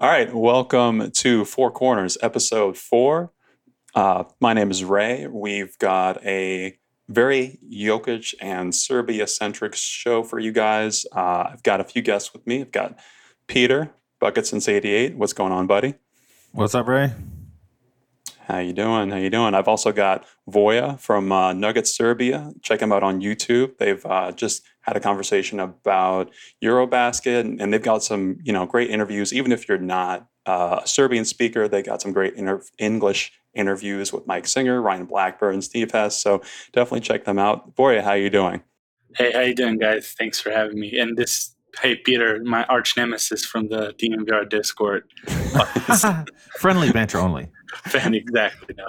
All right, welcome to Four Corners, episode four. Uh, my name is Ray. We've got a very Jokic and Serbia centric show for you guys. Uh, I've got a few guests with me. I've got Peter, Bucket since 88. What's going on, buddy? What's up, Ray? How you doing? How you doing? I've also got Voja from uh, Nuggets Serbia. Check them out on YouTube. They've uh, just had a conversation about Eurobasket, and, and they've got some you know great interviews. Even if you're not uh, a Serbian speaker, they got some great inter- English interviews with Mike Singer, Ryan Blackburn, Steve Hess. So definitely check them out. Voja, how you doing? Hey, how you doing, guys? Thanks for having me. And this, hey, Peter, my arch nemesis from the DMVR Discord. Friendly banter only. Fan, exactly. No,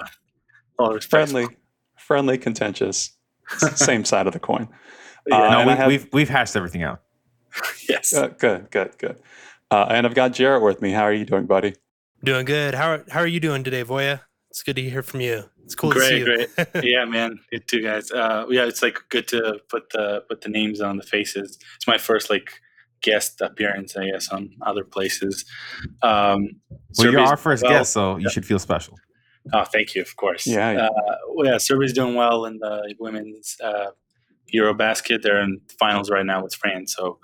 all respect. Friendly, friendly, contentious, same side of the coin. Yeah, Uh, no, we, have- we've we've hashed everything out. yes. Uh, good, good, good. Uh, and I've got Jarett with me. How are you doing, buddy? Doing good. How are, how are you doing today, Voja? It's good to hear from you. It's cool to see great, you. great. yeah, man. You too, guys. Uh, yeah, it's like good to put the put the names on the faces. It's my first like guest appearance, I guess, on other places. Um, Well, you're our first well. guest, so you should feel special. Oh, thank you, of course. Yeah, yeah. Uh, well, yeah, Serbia's doing well in the women's uh, Eurobasket. They're in finals right now with France, so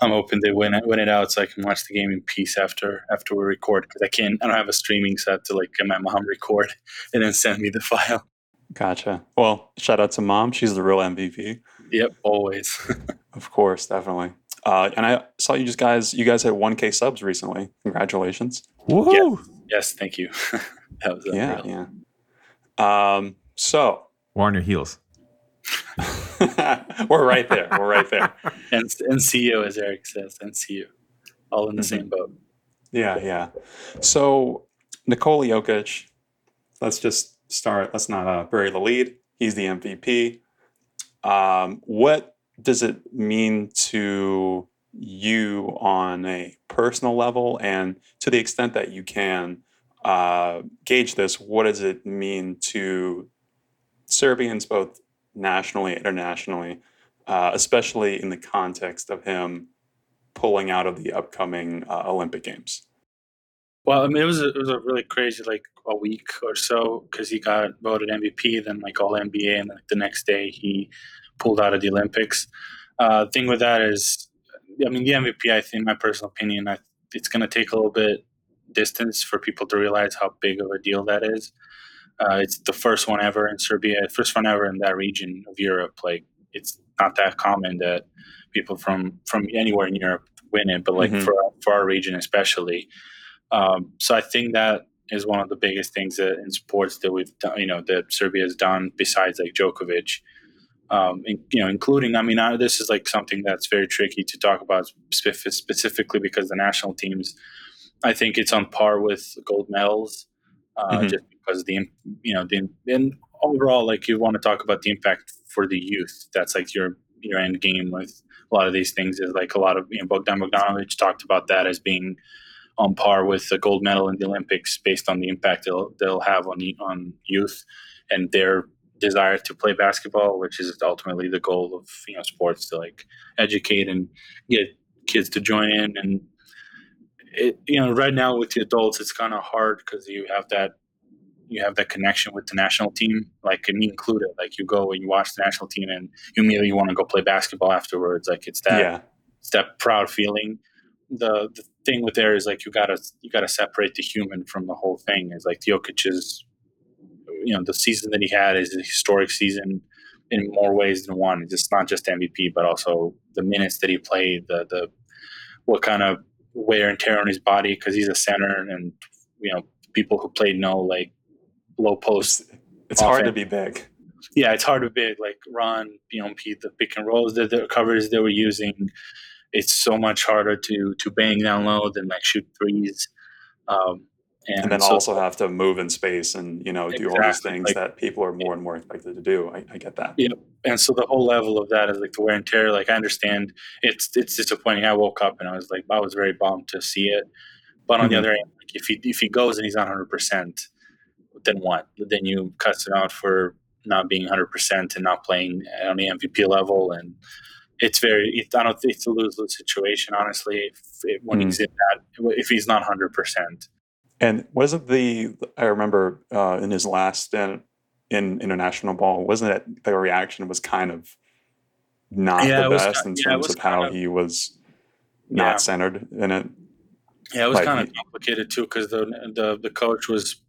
I'm hoping they win it, win it out so I can watch the game in peace after after we record because I can't. I don't have a streaming set to like get my mom record and then send me the file. Gotcha. Well, shout out to mom. She's the real MVP. Yep, always. Of course, definitely. Uh, and I saw you just guys. You guys had 1K subs recently. Congratulations. Woohoo! yes, thank you. that was Yeah, unreal. yeah. Um, so We're on your heels. we're right there. We're right there. And NCU, as Eric says, NCU, all in the Mhm. same boat. Yeah, yeah. So Nikola Jokic. Let's just start. Let's not uh, bury the lead. He's the MVP. Um, what does it mean to you on a personal level, and to the extent that you can uh, gauge this? What does it mean to Serbians, both nationally and internationally, uh, especially in the context of him pulling out of the upcoming uh, Olympic Games? Well, I mean, it was a, it was a really crazy like a week or so because he got voted MVP, then like All NBA, and like the next day he pulled out of the Olympics. Uh, thing with that is, I mean, the MVP. I think, in my personal opinion, I, it's going to take a little bit distance for people to realize how big of a deal that is. Uh, it's the first one ever in Serbia, first one ever in that region of Europe. Like, it's not that common that people from from anywhere in Europe win it, but like Mhm. for for our region especially. Um, so I think that is one of the biggest things that in sports that we've done, you know, that Serbia has done besides like Djokovic. Um, in, you know, including, I mean, I, this is like something that's very tricky to talk about specif- specifically because the national teams, I think it's on par with gold medals, uh, Mhm. just because the, you know, the, and overall, like you want to talk about the impact for the youth. That's like your, your end game with a lot of these things is like a lot of, you know, Bogdan Bogdanovic talked about that as being on par with the gold medal in the Olympics based on the impact they'll, they'll have on the, on youth and their desire to play basketball, which is ultimately the goal of you know sports to like educate and get kids to join in. And it you know right now with the adults, it's kind of hard because you have that you have that connection with the national team, like and me included. Like you go and you watch the national team, and you immediately want to go play basketball afterwards. Like it's that yeah, it's that proud feeling. The the thing with there is like you gotta you gotta separate the human from the whole thing. Is like Jokic's, you know, the season that he had is a historic season in more ways than one. It's not just MVP, but also the minutes that he played, the the what kind of wear and tear on his body because he's a center, and you know people who played know like low post it's, it's hard to be big. yeah, it's hard to big like run, you know, Pete, the pick and rolls that the covers they were using. It's so much harder to to bang down low than like shoot threes. Um, and, And then so, also have to move in space and you know do all these things like- that people are more and more expected to do. I, I get that. Yeah. and so the whole level of that is like the wear and tear. Like I understand it's it's disappointing. I woke up and I was like I was very bummed to see it. But on the Mhm. other hand, like if he if he goes and he's not hundred percent, then what? Then you cut him out for not being hundred percent and not playing on the MVP level and it's very. It, I don't think it's a lose lose situation, honestly. If, if, when Mm. he's in that, if he's not hundred percent. And wasn't the I remember uh, in his last stint in international ball, wasn't it the reaction was kind of not Yeah, the best in yeah, terms of how of- he was not Yeah. centered in it. Yeah, it was Like, kind of complicated too because the, the the coach was,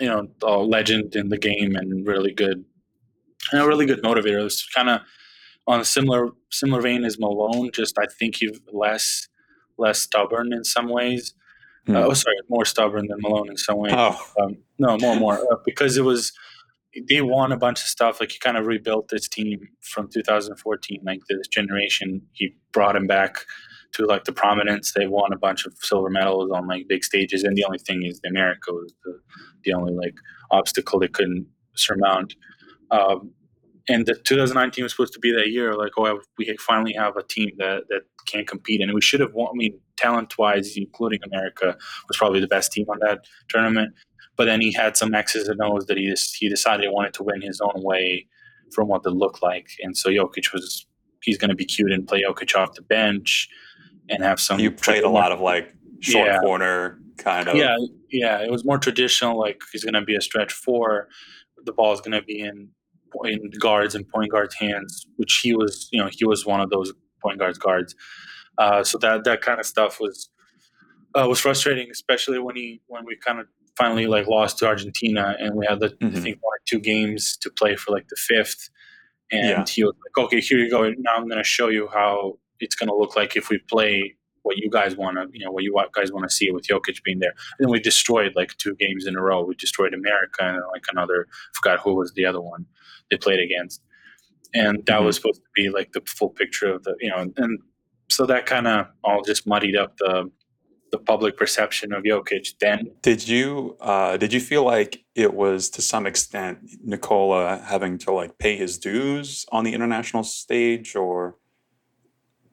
you know, a legend in the game and really good, and a really good motivator. It was kind of on a similar similar vein as Malone. Just I think he's less less stubborn in some ways. Hmm. Uh, oh, sorry, more stubborn than Malone in some ways. Oh, Um, no, more, more, uh, because it was they won a bunch of stuff. Like he kind of rebuilt this team from 2014, like this generation. He brought him back to like the prominence. They won a bunch of silver medals on like big stages, and the only thing is the America was the the only like obstacle they couldn't surmount. Um, and the 2019 was supposed to be that year. Like, oh, we finally have a team that that can compete, and we should have won. I mean, talent wise, including America, was probably the best team on that tournament. But then he had some X's and O's that he just, he decided he wanted to win his own way from what they looked like, and so Jokic was he's going to be cute and play Jokic off the bench and have some. you played a lot of like short Yeah. corner kind of. Yeah, yeah. It was more traditional. Like he's going to be a stretch four. The ball is going to be in in guards and point guards' hands, which he was. You know, he was one of those point guards guards. Uh, so that that kind of stuff was uh, was frustrating, especially when he when we kind of finally like lost to Argentina and we had the I Mhm. think one or two games to play for like the fifth, and Yeah. he was like, "Okay, here you go. Now I'm going to show you how it's going to look like if we play." What you guys want to, you know, what you guys want to see with Jokic being there, and then we destroyed like two games in a row. We destroyed America and like another. Forgot who was the other one they played against, and that Mhm. was supposed to be like the full picture of the, you know, and so that kind of all just muddied up the the public perception of Jokic. Then Did you uh, did you feel like it was to some extent Nikola having to like pay his dues on the international stage, or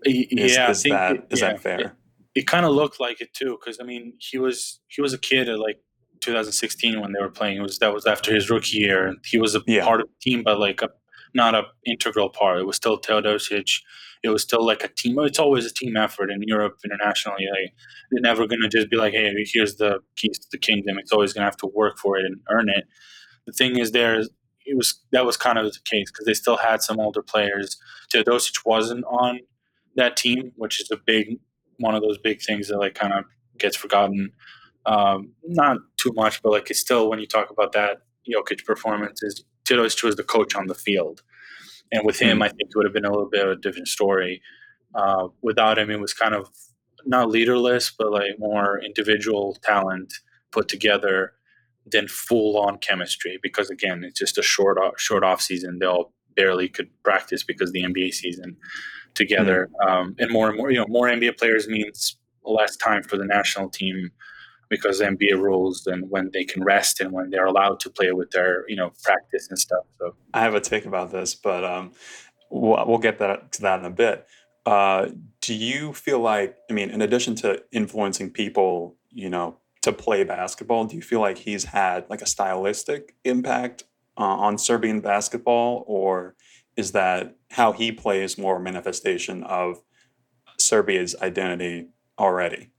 is, yeah, is that it- is yeah, that fair? It, it kind of looked like it too, because I mean, he was he was a kid at like 2016 when they were playing. It was that was after his rookie year, and he was a Yeah. part of the team, but like a not a integral part. It was still Teodosic. It was still like a team. It's always a team effort in Europe internationally. Like they're never going to just be like, "Hey, here's the keys to the kingdom." It's always going to have to work for it and earn it. The thing is, there it was that was kind of the case because they still had some older players. Teodosic wasn't on that team, which is a big one of those big things that like kind of gets forgotten. Um, not too much, but like it's still when you talk about that Jokic performance, is Teodosic was the coach on the field, and with him, I think it would have been a little bit of a different story. Uh, without him, it was kind of not leaderless, but like more individual talent put together than full on chemistry. Because again, it's just a short off, short off season. They all barely could practice because the NBA season together, um, and more and more, you know, more NBA players means less time for the national team because the NBA rules and when they can rest and when they're allowed to play with their you know practice and stuff. So I have a take about this, but um, we'll, we'll get that to that in a bit. Uh, do you feel like, I mean, in addition to influencing people, you know, to play basketball, do you feel like he's had like a stylistic impact uh, on Serbian basketball, or is that how he plays more manifestation of Serbia's identity already?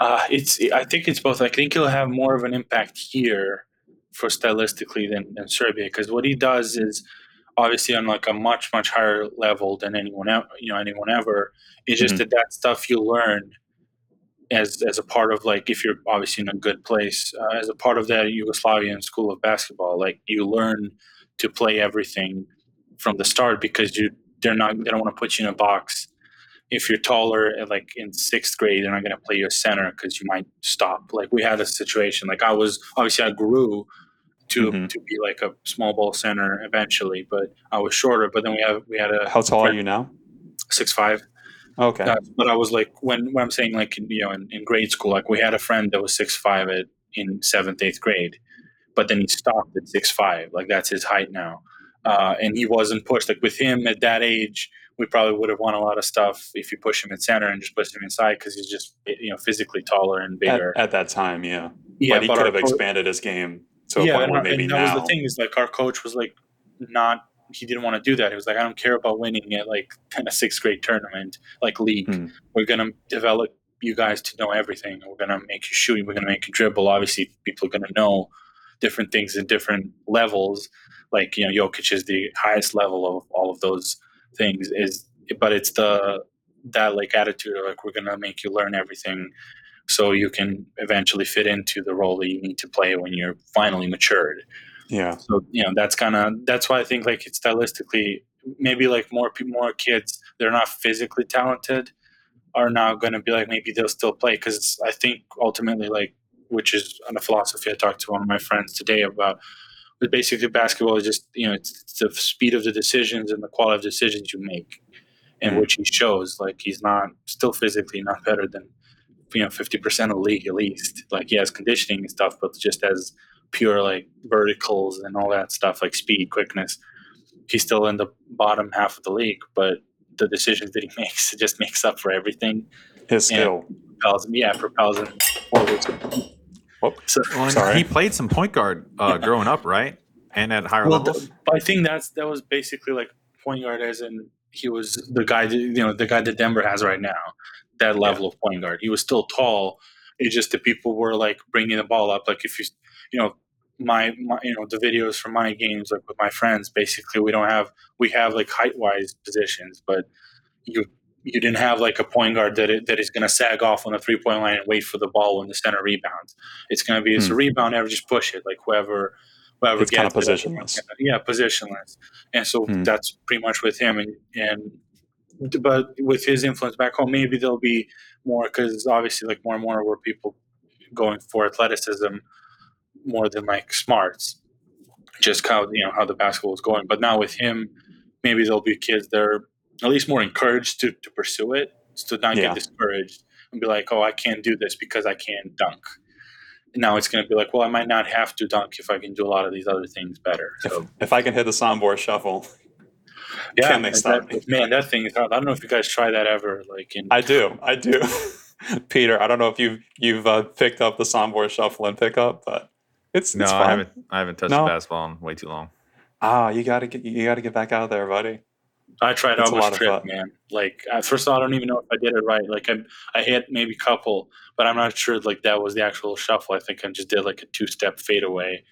Uh, it's I think it's both. I think he'll have more of an impact here for stylistically than, than Serbia because what he does is obviously on like a much much higher level than anyone else you know anyone ever it's just Mhm. that that stuff you learn as as a part of like if you're obviously in a good place uh, as a part of that Yugoslavian school of basketball like you learn to play everything from the start because you they're not they don't want to put you in a box if you're taller like in sixth grade they're not going to play you a center because you might stop like we had a situation like i was obviously i grew to Mhm. to be like a small ball center eventually but i was shorter but then we have we had a How tall are you now? six five Okay. uh, but I was like, when when I'm saying like you know in, in grade school, like we had a friend that was six five at in seventh eighth grade, but then he stopped at six five. Like that's his height now, uh, and he wasn't pushed. Like with him at that age, we probably would have won a lot of stuff if you push him in center and just push him inside because he's just you know physically taller and bigger. at that time, yeah. yeah, but he but could have co- expanded his game to yeah, and, and that now. was the thing is like our coach was like not he didn't want to do that. He was like, I don't care about winning at like kind of sixth grade tournament, like league. Hmm. We're gonna develop you guys to know everything. We're gonna make you shoot. We're gonna make you dribble. Obviously, people are gonna know different things in different levels. Like you know, Jokic is the highest level of all of those things. Is but it's the that like attitude of like we're gonna make you learn everything so you can eventually fit into the role that you need to play when you're finally matured Yeah. so you know that's kind of that's why i think like it's stylistically maybe like more people more kids they're not physically talented are now going to be like maybe they'll still play because i think ultimately like which is on a philosophy i talked to one of my friends today about but basically basketball is just you know it's, it's the speed of the decisions and the quality of decisions you make and Mhm. which he shows like he's not still physically not better than you know 50% of the league at least like he has conditioning and stuff but just as pure like verticals and all that stuff like speed quickness he's still in the bottom half of the league but the decisions that he makes it just makes up for everything His skill. propels him yeah propels him forwards Whoop. So Well, he played some point guard uh, growing up, right? And at higher well, levels. th- I think that's that was basically like point guard as in he was the guy that, you know the guy that Denver has right now that level of point guard. He was still tall. It's just the people were like bringing the ball up. Like if you you know my, my you know the videos from my games like with my friends basically we don't have we have like height wise positions but you you didn't have like a point guard that it, that is going to sag off on the three point line and wait for the ball when the center rebounds it's going to be it's a rebound ever just push it like whoever whoever It's gets it. positionless. yeah positionless and so Hmm. that's pretty much with him and and but with his influence back home maybe there'll be more because obviously like more and more were people going for athleticism more than like smarts just how you know how the basketball is going but now with him maybe there'll be kids that are at least more encouraged to, to pursue it to not Yeah. get discouraged and be like oh i can't do this because i can't dunk now it's going to be like well i might not have to dunk if i can do a lot of these other things better so If I can hit the Sombor shuffle, yeah Can they stop that- man that thing is hard. i don't know if you guys try that ever like in I do. I do. Peter, I don't know if you've you've uh, picked up the Sombor shuffle and pickup, but it's No, it's I haven't. I haven't touched No. the basketball in way too long. Ah, you gotta get you gotta get back out there, buddy. I tried It's a lot almost trip, man. Like at first, I don't even know if I did it right. Like I, I hit maybe a couple, but I'm not sure. Like that was the actual shuffle. I think I just did like a two step fadeaway,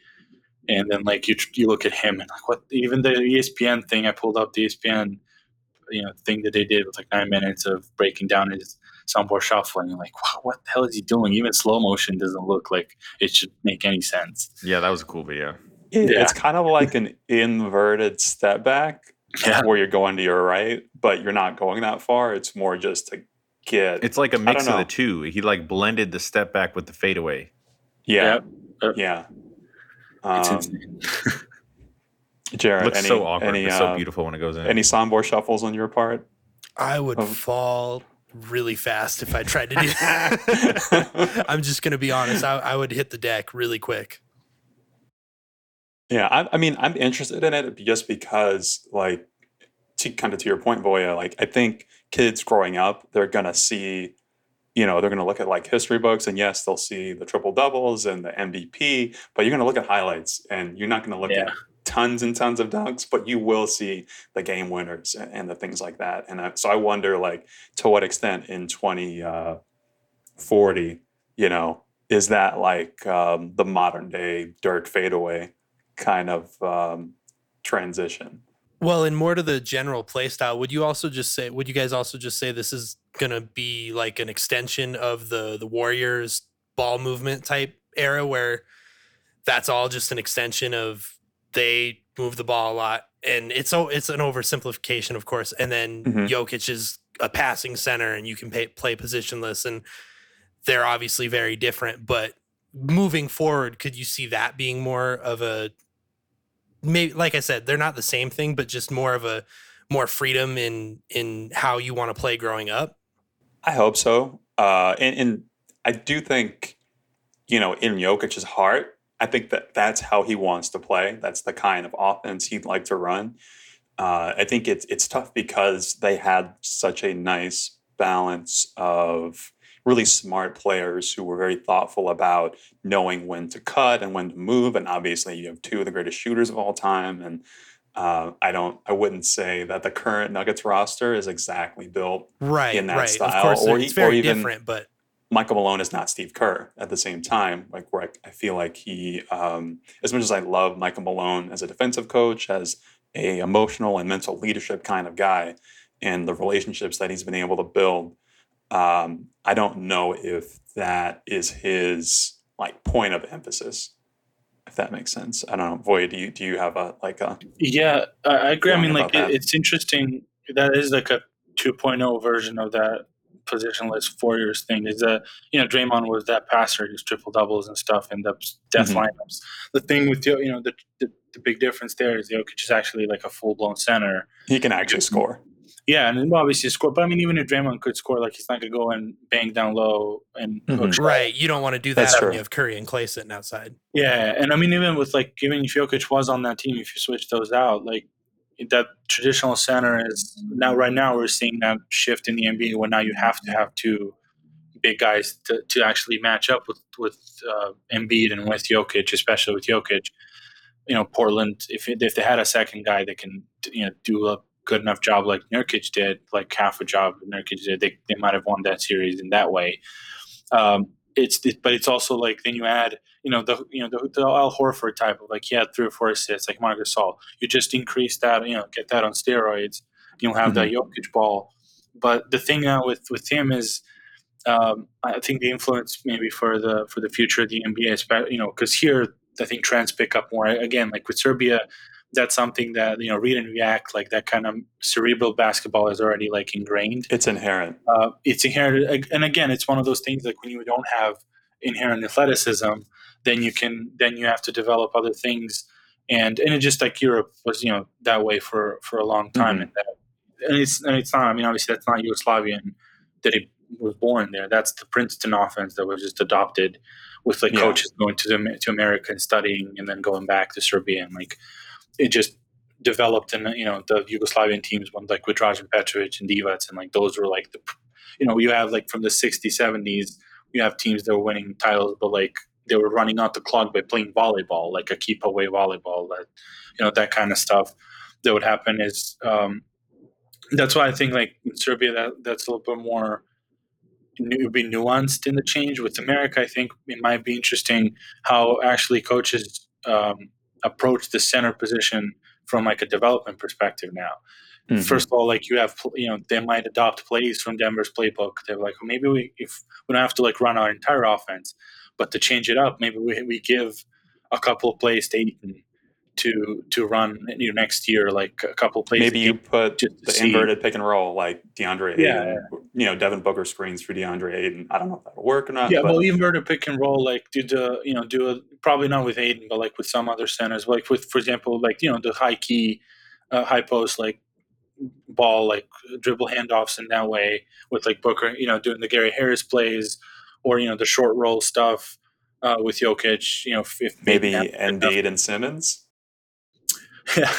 and then like you you look at him and like what even the ESPN thing. I pulled up the ESPN, you know, thing that they did with like nine minutes of breaking down his Sombor shuffle, and you're like, wow, what the hell is he doing? Even slow motion doesn't look like it should make any sense. Yeah, that was a cool video. It- Yeah. It's kind of like an inverted step back Yeah. where you're going to your right, but you're not going that far. It's more just to get It's like a mix of the two. He like blended the step back with the fadeaway. yeah, Yep. yeah. It's Um, insane. Jarett, looks any, so awkward, any, but so uh, beautiful when it goes in. Any Sombor shuffles on your part? I would Oh. fall really fast if I tried to do that. I'm just gonna be honest. I, I would hit the deck really quick. Yeah, I, I mean, I'm interested in it just because, like, to kind of to your point, Voja, like, I think kids growing up, they're gonna see, you know, they're gonna look at like history books, and yes, they'll see the triple doubles and the MVP, but you're gonna look at highlights, and you're not gonna look Yeah. at tons and tons of dunks, but you will see the game winners and, and the things like that. And I, so I wonder, like, to what extent in 2040, you know, is that like um, the modern day Dirk fadeaway kind of um, transition? Well, and more to the general play style, would you also just say would you guys also just say this is gonna be like an extension of the the Warriors ball movement type era where that's all just an extension of they move the ball a lot and it's so it's an oversimplification of course and then Mhm. Jokic is a passing center and you can pay, play positionless and they're obviously very different but moving forward could you see that being more of a maybe like I said, they're not the same thing, but just more of a more freedom in in how you want to play growing up. I hope so. Uh, and, and I do think, you know, in Jokic's heart, I think that that's how he wants to play. That's the kind of offense he'd like to run. Uh, I think it's it's tough because they had such a nice balance of really smart players who were very thoughtful about knowing when to cut and when to move. And obviously, you have two of the greatest shooters of all time, and Uh, I don't. I wouldn't say that the current Nuggets roster is exactly built. Right, in that right. style, course, or it's e- or very even- different, but Michael Malone is not Steve Kerr at the same time. Like where I, I feel like he, um, as much as I love Michael Malone as a defensive coach, as a emotional and mental leadership kind of guy, and the relationships that he's been able to build, um, I don't know if that is his like point of emphasis. If that makes sense, I don't know. Voja, do you do you have a like a Yeah, I, agree. I mean, like it, it's interesting. That is like a 2.0 version of that positionless Warriors thing. Is that you know Draymond was that passer, just triple doubles and stuff, and the death Mhm. lineups. The thing with you know the, the the big difference there is Jokic is actually like a full blown center. he can actually score? Yeah, and obviously score. But I mean, even if Draymond could score, like he's not gonna go and bang down low and Mhm. right, you don't want to do that That's when true. you have Curry and Clay sitting outside. Yeah, and I mean, even with like, even if Jokic was on that team, if you switch those out, like that traditional center is now, right now, we're seeing that shift in the NBA where now you have to have two big guys to, to actually match up with with uh, Embiid and with Jokic, especially with Jokic. You know, Portland, if if they had a second guy that can you know do a good enough job like Nurkic did, like half a job Nurkic did, they, they might have won that series in that way. Um, it's it, but it's also like then you add you know the you know the, the Al Horford type of like he had three or four assists like Marcus Gasol. You just increase that you know get that on steroids. You'll have that Jokic ball. But the thing now with with him is, um, I think the influence maybe for the for the future of the NBA you know because here I think trends pick up more again like with Serbia. That's something that you know read and react like that kind of cerebral basketball is already like ingrained It's inherent. uh, it's inherent and again it's one of those things like when you don't have inherent athleticism then you can then you have to develop other things and and it just like europe was you know that way for for a long time Mhm. and that and it's and it's not i mean obviously that's not yugoslavian that it was born there that's the princeton offense that was just adopted with like Yeah. coaches going to the, to america and studying and then going back to serbia and like it just developed in you know the Yugoslavian teams when like with Dražen Petrovic and Divac and like those were like the you know you have like from the 60s 70s you have teams that were winning titles but like they were running out the clock by playing volleyball like a keep away volleyball that you know that kind of stuff that would happen is um that's why I think like in Serbia that that's a little bit more it would be nuanced in the change. With America I think it might be interesting how actually coaches um, approach the center position from like a development perspective now. Mhm. First of all, like you have, you know, they might adopt plays from Denver's playbook. They're like, well, maybe we, if we don't have to like run our entire offense, but to change it up, maybe we, we give a couple of plays to Ayton to to run you know, next year, like a couple plays. Maybe you put just the see- inverted pick and roll like DeAndre Yeah, Ayton. You know, Devin Booker screens for DeAndre Ayton. I don't know if that'll work or not. yeah, but well, to pick and roll, like do the you know do a probably not with Ayton, but like with some other centers, like with for example, like you know the high key, uh, high post like ball, like dribble handoffs in that way with like Booker, you know, doing the Gary Harris plays, or you know the short roll stuff uh, with Jokic, you know, if, if maybe Embiid and Simmons. Yeah.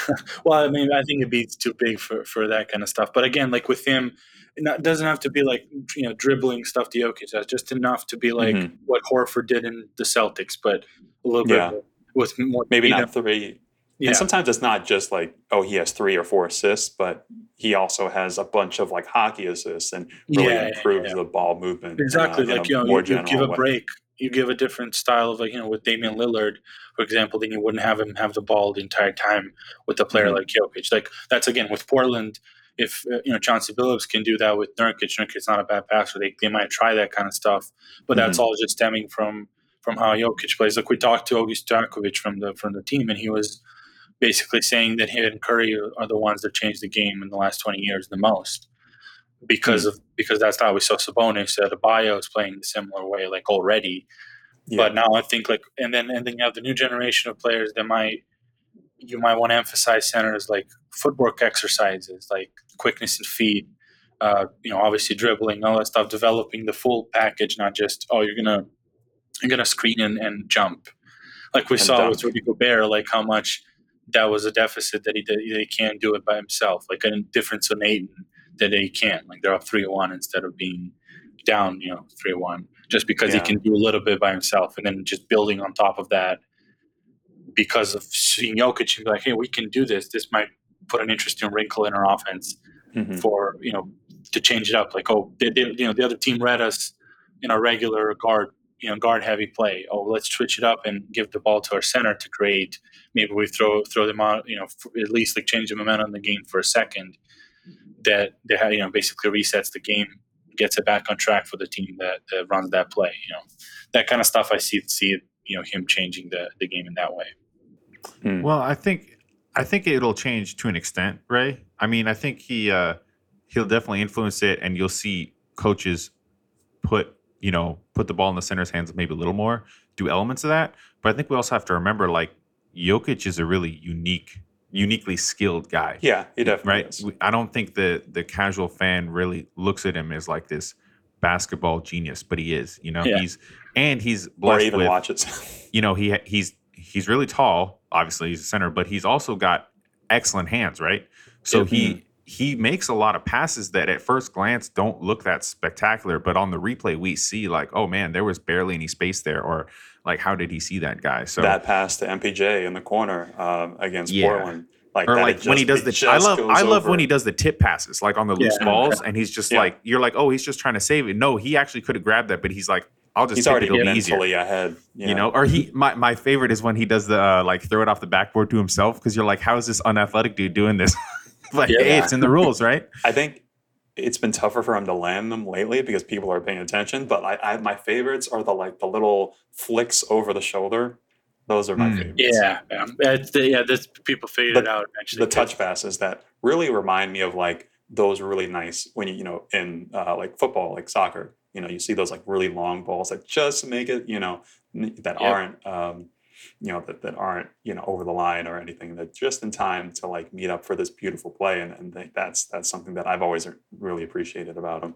Well, I mean, I think it'd be too big for, for that kind of stuff. But again, like with him, it doesn't have to be like you know dribbling stuff to Jokic. Just enough to be like Mhm. what Horford did in the Celtics, but a little Yeah. bit with more Maybe freedom. not three. Yeah. And sometimes it's not just like, oh, he has three or four assists, but he also has a bunch of like hockey assists and really Yeah, improves the ball movement. exactly in a like you know you, you give a way. break you give a different style of like you know with Damian Lillard for example then you wouldn't have him have the ball the entire time with a player Mhm. like Jokic like that's again with Portland if uh, you know Chauncey Billups can do that with Nurkic Nurkic's not a bad passer they, they might try that kind of stuff but that's Mm-hmm. all just stemming from from how Jokic plays like we talked to August Drakovic from the from the team and he was basically saying that him and Curry are, are the ones that changed the game in the last 20 years the most because of because that's how we saw Sabonis at Adebayo is playing the similar way like already. Yeah. But now I think like and then and then you have the new generation of players that might you might want to emphasize centers like footwork exercises like quickness and feet. Uh, you know, obviously dribbling, all that stuff, developing the full package, not just oh you're gonna you're gonna screen and, and jump. Like we And saw with Rudy Gobert, like how much that was a deficit that he did, he can't do it by himself. Like a difference in Ayton that they can't. Like they're up three one instead of being down, you know, three one, just because Yeah. he can do a little bit by himself, and then just building on top of that. because of seeing Jokic and be like, hey, we can do this. This might put an interesting wrinkle in our offense Mhm. for you know to change it up. Like, oh, they, they, you know, the other team read us in our regular guard, you know, guard heavy play. Oh, let's switch it up and give the ball to our center to create. Maybe we throw throw them out, you know, for at least like change the momentum of the game for a second. That they have, you know, basically resets the game, gets it back on track for the team that, that runs that play. You know, that kind of stuff. I see see you know him changing the the game in that way. Mm. Well, I think I think it'll change to an extent, Ray. I mean, I think he uh, he'll definitely influence it, and you'll see coaches put you know put the ball in the center's hands maybe a little more, do elements of that. But I think we also have to remember like Jokic is a really unique, uniquely skilled guy. Yeah, he definitely right? is. I don't think the the casual fan really looks at him as like this basketball genius, but he is. You know, Yeah. he's and he's blessed Or even with watches. you know he he's he's really tall obviously he's a center but he's also got excellent hands right so Yeah. he mm-hmm. He makes a lot of passes that at first glance don't look that spectacular but on the replay we see like oh man there was barely any space there or like how did he see that guy so that pass to MPJ in the corner um, against Yeah. Portland. Like or that, like it when he does the I love I love over. when he does the tip passes like on the loose Yeah. balls and he's just Yeah. like you're like oh he's just trying to save it no he actually could have grabbed that but he's like I'll just He's take already it, it'll be mentally easier ahead. you know or he my, my favorite is when he does the uh, like throw it off the backboard to himself because you're like how is this unathletic dude doing this like Yeah. hey it's in the rules right I think it's been tougher for him to land them lately because people are paying attention. But I, I my favorites are the like the little flicks over the shoulder. Those are my Hmm. favorites. Yeah, yeah, it's the, yeah. This people figured it out eventually. the touch passes that really remind me of like those really nice when you you know in uh, like football like soccer you know you see those like really long balls that just make it you know that Yep. aren't um, you know that, that aren't you know over the line or anything that just in time to like meet up for this beautiful play and, and that's that's something that I've always really appreciated about him.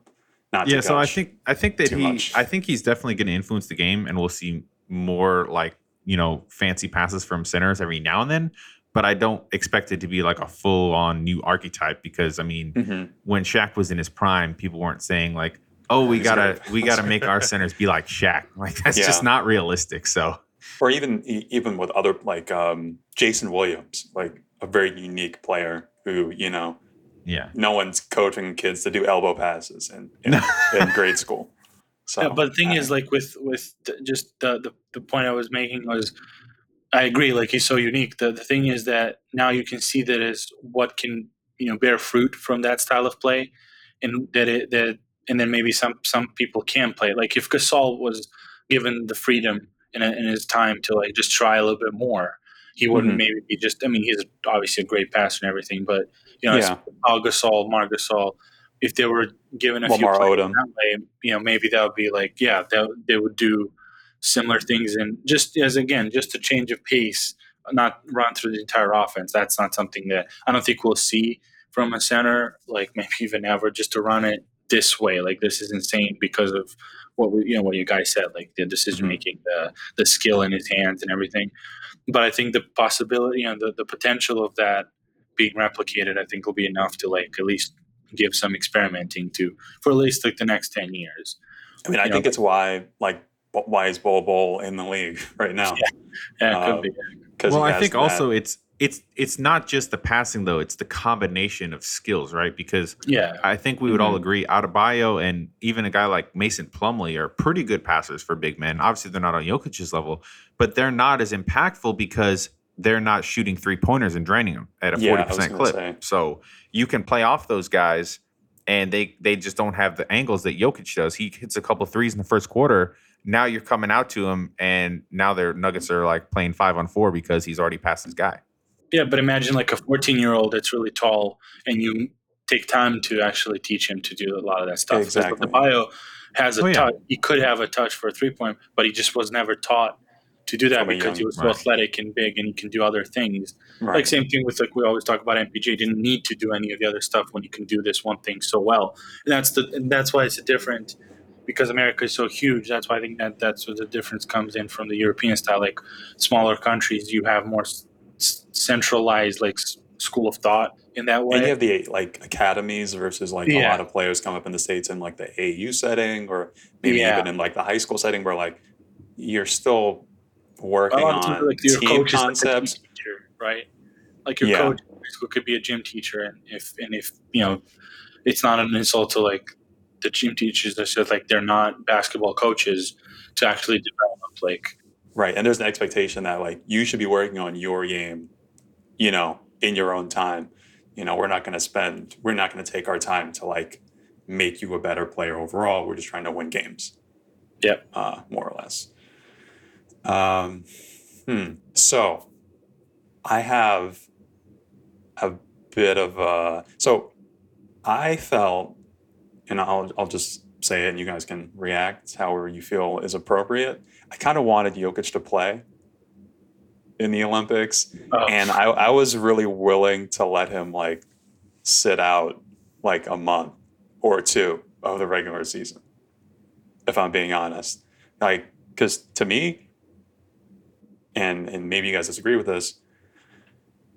Not yeah so i think i think that he much. i think he's definitely going to influence the game and we'll see more like you know fancy passes from centers every now and then but i don't expect it to be like a full on new archetype because i mean Mhm. when Shaq was in his prime people weren't saying like oh we gotta we gotta make our centers be like Shaq like that's Yeah. just not realistic so or even even with other like um, Jason Williams, like a very unique player who you know yeah no one's coaching kids to do elbow passes in in, in grade school. So, Yeah, but the thing uh, is, like with with just the, the the point I was making was, I agree. Like he's so unique. The the thing is that now you can see that is what can you know bear fruit from that style of play, and that it that and then maybe some some people can play. Like if Gasol was given the freedom in, in his time to like just try a little bit more, he wouldn't Mhm. maybe be just. I mean, he's obviously a great passer and everything, but you know, Yeah. Al Gasol, Gasol, if they were given a Lamar few plays Odom. that way, you know, maybe that would be like, yeah, that, they would do similar things, and just as again, just a change of pace, not run through the entire offense. That's not something that I don't think we'll see from a center, like maybe even ever, just to run it this way. Like this is insane because of what we, you know, what you guys said, like the decision making, the the skill in his hands and everything. But I think the possibility, you know, the, the potential of that being replicated, I think will be enough to like at least give some experimenting to for at least like the next 10 years. I mean, I you think it's why like why is Bol Bol in the league right now? yeah. It Uh, could be. well i think also it's it's it's not just the passing though it's the combination of skills right because yeah I think we would all Mhm. agree Adebayo and even a guy like Mason Plumlee are pretty good passers for big men. Obviously, they're not on Jokic's level, but they're not as impactful because they're not shooting three pointers and draining them at a forty percent clip. say. So you can play off those guys, and they they just don't have the angles that Jokic does. He hits a couple threes in the first quarter. Now you're coming out to him, and now their Nuggets are like playing five on four because he's already passed his guy. Yeah but imagine like a 14 year old that's really tall and you take time to actually teach him to do a lot of that stuff Exactly. the bio has a Oh, yeah. touch he could have a touch for a three point but he just was never taught to do that because he young- was so right. athletic and big and he can do other things right. Like same thing with like we always talk about MPJ didn't need to do any of the other stuff when he can do this one thing so well, and that's the and that's why it's a different because America is so huge. That's why I think that that's where the difference comes in from the European style. Like smaller countries, you have more centralized like school of thought in that way. and you have the like academies versus like a lot of players come up in the states in like the AU setting or maybe Yeah. even in like the high school setting where like you're still working on like your team coach is like concepts. teacher, right? Like your Yeah. coach high school could be a gym teacher, and if and if you know, it's not an insult to like the gym teachers. That said, like they're not basketball coaches to actually develop. Like Right. And there's an expectation that like you should be working on your game, you know, in your own time. You know, we're not going to spend, we're not going to take our time to like make you a better player overall. We're just trying to win games. Yep. Uh, more or less. Um, hmm. So I have a bit of a, so I felt, and I'll, I'll just say it and you guys can react however you feel is appropriate. I kind of wanted Jokic to play in the Olympics, oh, and I, I was really willing to let him like sit out like a month or two of the regular season, if I'm being honest. Like, because to me, and and maybe you guys disagree with this,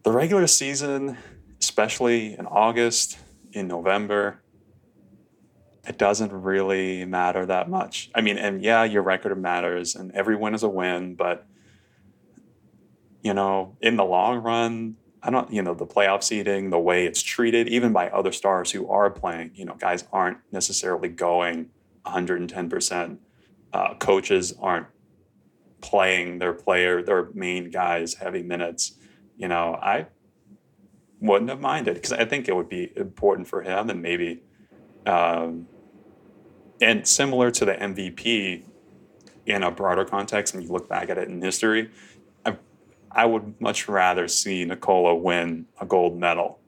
the regular season, especially in August, in November, it doesn't really matter that much. I mean, and yeah, your record matters, and every win is a win, but you know, in the long run, I don't, you know, the playoff seeding, the way it's treated, even by other stars who are playing, you know, guys aren't necessarily going 110%. Uh, coaches aren't playing their player, their main guys heavy minutes. You know, I wouldn't have minded because I think it would be important for him and maybe um, and similar to the MVP in a broader context, and you look back at it in history, I, I would much rather see Nikola win a gold medal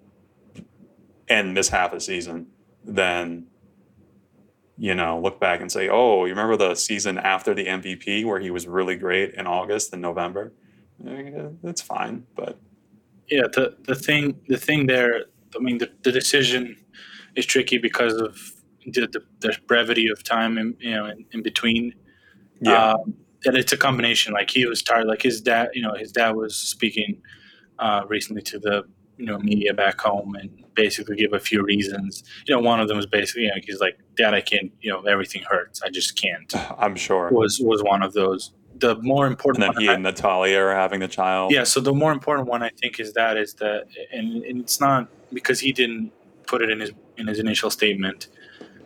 and miss half a season than, you know, look back and say, oh, you remember the season after the MVP where he was really great in August and November? Eh, That's fine, but yeah. The the thing the thing there. I mean, the, the decision is tricky because of the, the, the brevity of time in you know in, in between. yeah, Um, and it's a combination. Like he was tired. Like his dad, you know, his dad was speaking uh, recently to the you know media back home and basically give a few reasons. You know, one of them was basically, you know, he's like, "Dad, I can't. You know, everything hurts. I just can't." I'm sure. Was was one of those. The more And important then one, he I- and Natalia are having the child. yeah. So the more important one, I think, is that is that, and, and it's not because he didn't put it in his in his initial statement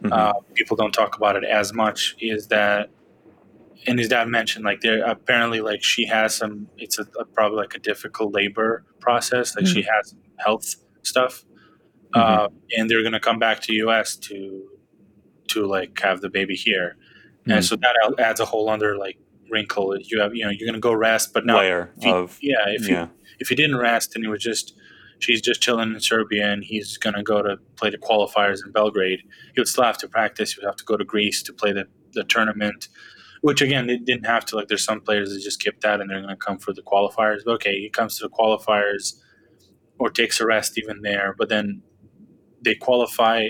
Mhm. uh, people don't talk about it as much is that and his dad mentioned like there apparently like she has some it's a, a probably like a difficult labor process like she has health stuff uh, and they're going to come back to us to to like have the baby here and Mhm. so that adds a whole other like wrinkle you have you know you're going to go rest but now layer he- of yeah if you yeah. if you didn't rest and he was just she's just chilling in Serbia and he's gonna go to play the qualifiers in Belgrade, he would still have to practice. He would have to go to Greece to play the, the tournament. Which again, they didn't have to. Like, there's some players that just skip that and they're gonna come for the qualifiers. But okay, he comes to the qualifiers or takes a rest even there. But then they qualify,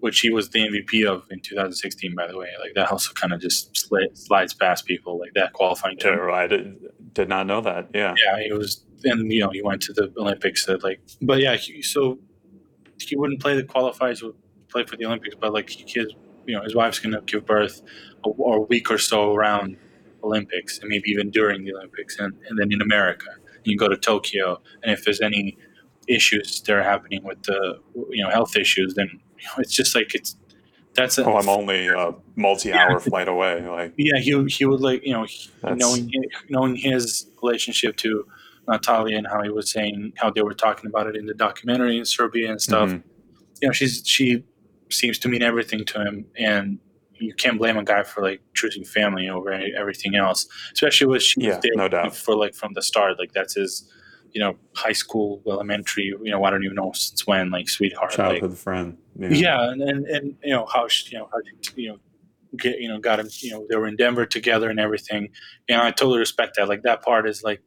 which he was the MVP of in 2016, by the way. Like that also kind of just sli- slides past people like that qualifying tournament I did, not know that. Yeah. yeah, he was, and you know, he went to the Olympics. At like, but yeah, he, so he wouldn't play the qualifiers, would play for the Olympics, but like his, you know, his wife's gonna give birth a, a week or so around Olympics, and maybe even during the Olympics, and, and then in America, you go to Tokyo, and if there's any issues that are happening with the, you know, health issues, then you know, it's just like it's that's a, Oh, I'm only a multi-hour flight away. Like yeah, he he would like you know knowing knowing his relationship to Natalia and how he was saying how they were talking about it in the documentary in Serbia and stuff. Mhm. You know, she's she seems to mean everything to him, and you can't blame a guy for like choosing family over everything else, especially with she Yeah, was there no doubt. for like from the start. Like that's his, you know, high school, elementary. You know, I don't even know since when. Like sweetheart, like, childhood friend. yeah, and, and and you know how she, you know how she, you know get you know got him you know they were in Denver together and everything, and I totally respect that. Like that part is like,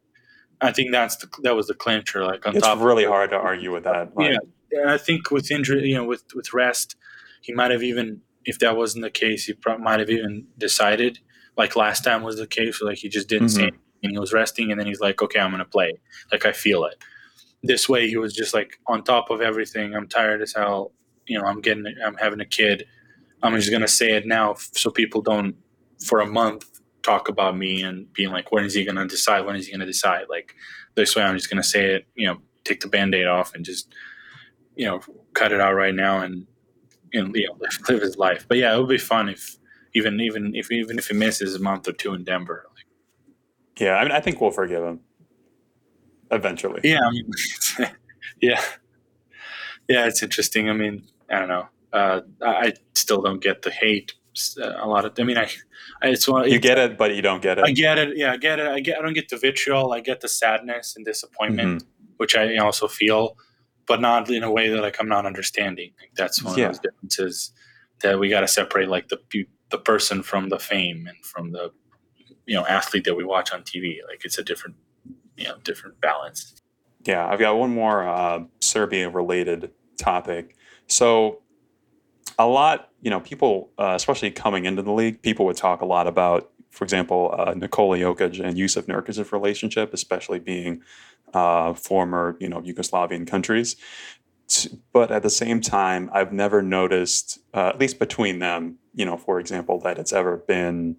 I think that's the that was the clincher. Like on It's top, really hard to argue with that. Like, Yeah. And I think with injury, you know, with with rest, he might have even if that wasn't the case, he pro- might have even decided like last time was the case. Like he just didn't say Mhm. anything and he was resting, and then he's like, okay, I'm gonna play. Like I feel it. This way, he was just like on top of everything. I'm tired as hell. You know, I'm getting, I'm having a kid. I'm just gonna say it now so people don't for a month talk about me and being like, when is he to decide? When is he to decide? Like this way, I'm just to say it. You know, take the band-aid off and just you know cut it out right now and and you know live, live his life. But yeah, it would be fun if even even if even if he misses a month or two in Denver. Yeah, I mean, I think we'll forgive him eventually. yeah, I mean, yeah, yeah. It's interesting. I mean, I don't know. Uh, I I still don't get the hate. uh, A lot of. I mean, I. I it's one. You get it, but you don't get it. I get it. Yeah, I get it. I get. I don't get the vitriol. I get the sadness and disappointment, which I also feel, but not in a way that like I'm not understanding. Like, that's one Yeah. of those differences that we got to separate like the the person from the fame and from the you know athlete that we watch on TV. Like it's a different you know different balance. Yeah, I've got one more uh, Serbia related topic. So, a lot, you know, people, uh, especially coming into the league, people would talk a lot about, for example, uh, Nikola Jokic and Jusuf Nurkic's relationship, especially being uh, former, you know, Yugoslavian countries. But at the same time, I've never noticed, uh, at least between them, you know, for example, that it's ever been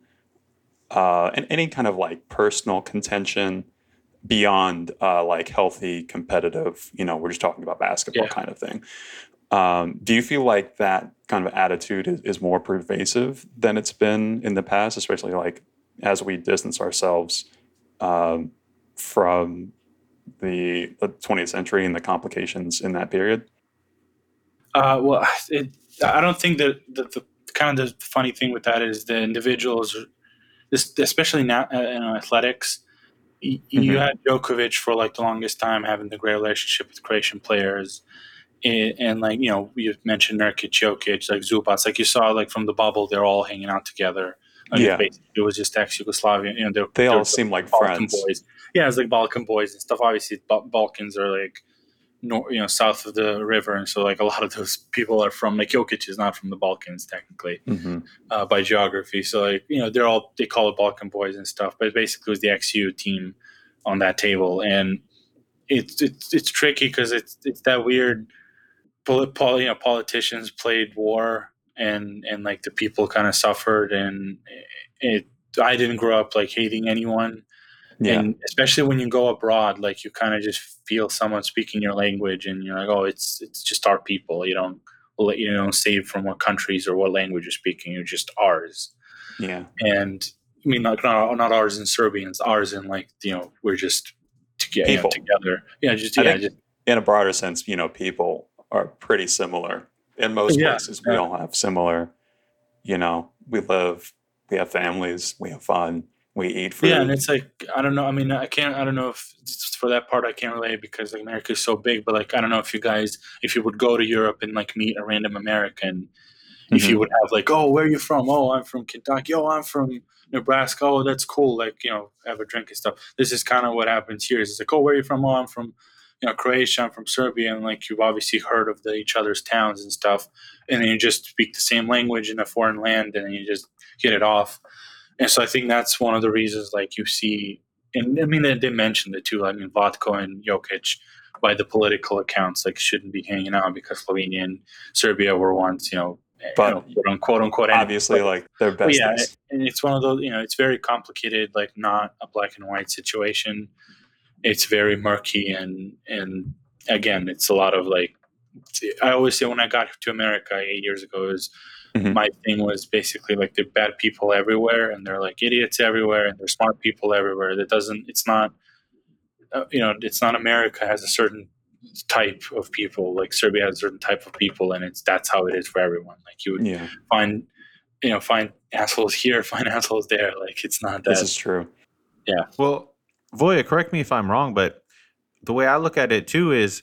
uh, in any kind of like personal contention beyond uh, like healthy competitive you know we're just talking about basketball Yeah. kind of thing um, do you feel like that kind of attitude is, is more pervasive than it's been in the past especially like as we distance ourselves um, from the, the 20th century and the complications in that period Uh, well, it, I don't think that the, the kind of the funny thing with that is the individuals, this, especially now uh, in athletics, y- you had Djokovic for like the longest time having the great relationship with Croatian players. And, and like you know, you mentioned Nurkic, Jokic, like Zubac. Like you saw, like from the bubble, they're all hanging out together. Like Yeah. basically it was just ex-Yugoslavia. You know, they're, they all seem like Balkan friends boys. Yeah, it's like Balkan boys and stuff. Obviously, Ba- Balkans are like, nor- you know, south of the river, and so like a lot of those people are from like Jokic is not from the Balkans technically hmm uh, by geography. So like you know they're all they call it Balkan boys and stuff, but basically it was the XU team on that table, and it's it's it's tricky because it's it's that weird. Pol- pol- you know, politicians played war, and and like the people kind of suffered, and it. I didn't grow up like hating anyone yeah. And especially when you go abroad like you kind of just feel someone speaking your language and you're like oh it's it's just our people. You don't let you don't say from what countries or what language you're speaking you're just ours. Yeah. And i mean like not, not ours in serbians ours in like you know we're just together People. together. Yeah just I yeah just in a broader sense, you know, people are pretty similar. In most Yeah, places. We all have similar, you know, we live, we have families, we have fun, we eat food. Yeah, and it's like I don't know. I mean, I can't. I don't know if it's for that part I can't relate because like America is so big. But like I don't know if you guys, if you would go to Europe and like meet a random American, if Mm-hmm. you would have like, oh, where are you from? Oh, I'm from Kentucky. Oh, I'm from Nebraska. Oh, that's cool. Like you know, have a drink and stuff. This is kind of what happens here. It's like, oh, where are you from? Oh, I'm from you know Croatia. I'm from Serbia, and like you've obviously heard of the, each other's towns and stuff, and then you just speak the same language in a foreign land, and then you just get it off. And so I think that's one of the reasons, like you see, and I mean they, they mentioned it too. I mean Vlatko and Jokic, by the political accounts, like shouldn't be hanging out because Slovenia and Serbia were once, you know, eh, But you know, quote unquote unquote obviously But- like their best yeah, and it's one of those, you know, it's very complicated, like not a black and white situation. It's very murky and and again, it's a lot of like I always say when I got to America eight years ago is Mhm. my thing was basically like there are bad people everywhere and they're like idiots everywhere and there's smart people everywhere. That doesn't it's not uh, you know, it's not America has a certain type of people like Serbia has a certain type of people and it's that's how it is for everyone. Like you would yeah, find you know find assholes here find assholes there like it's not that this is true. Yeah. Well, Voja, correct me if I'm wrong, but the way I look at it too is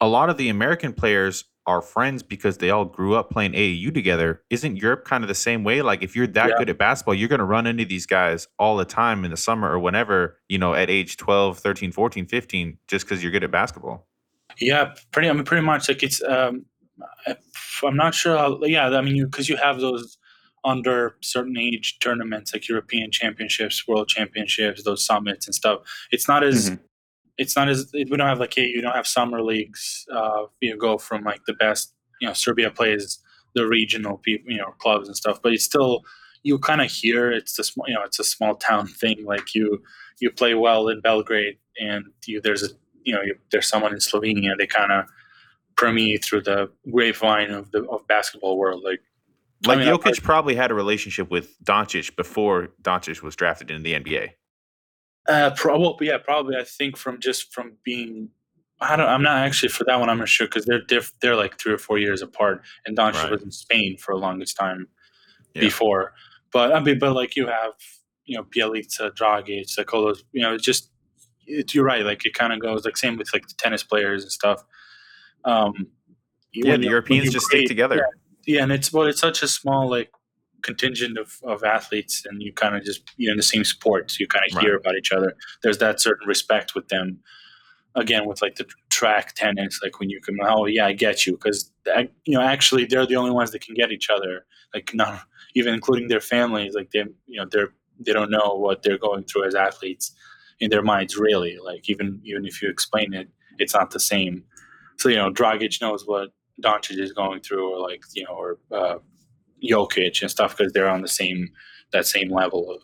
a lot of the American players are friends because they all grew up playing AAU together. Isn't Europe kind of the same way? Like if you're that Yeah. good at basketball, you're going to run into these guys all the time in the summer or whenever, you know, at age 12, 13, 14, 15 just cuz you're good at basketball. yeah pretty i mean pretty much like it's um i'm not sure how, yeah i mean you because you, have those under certain age tournaments like european championships world championships those summits and stuff it's not as Mhm. It's not as we don't have like hey, you don't have summer leagues uh you go from like the best you know serbia plays the regional people you know clubs and stuff but it's still you kind of hear it's a small, you know, it's a small town thing. Like you, you play well in Belgrade, and you, there's a, you know, you, there's someone in Slovenia. They kind of permeate through the grapevine of the of basketball world. Like, Like I mean, Jokic probably had a relationship with Doncic before Doncic was drafted into the NBA. Uh, probably, yeah, probably. I think from just from being. I don't. I'm not actually for that one. I'm not sure because they're diff, They're like three or four years apart, and Doncic Right. was in Spain for the longest time Yeah. before. But I mean, but like you have, you know, Bjelica, Dragic, like all those, you know, it's just it, you're right. Like it kind of goes like same with like the tennis players and stuff. Um, Yeah, the Europeans just create- stick together. Yeah, yeah, and it's well, it's such a small like contingent of, of athletes, and you kind of just you're in the same sport, so you kind of hear about each other. There's that certain respect with them. Again, with like the track tennis, like when you can, oh yeah, I get you, because you know actually they're the only ones that can get each other. Like not even including their families, like they you know they're they don't know what they're going through as athletes in their minds really. Like even even if you explain it, it's not the same. So you know, Dragic knows what Doncic is going through, or like you know, or uh, Jokic and stuff, because they're on the same that same level of,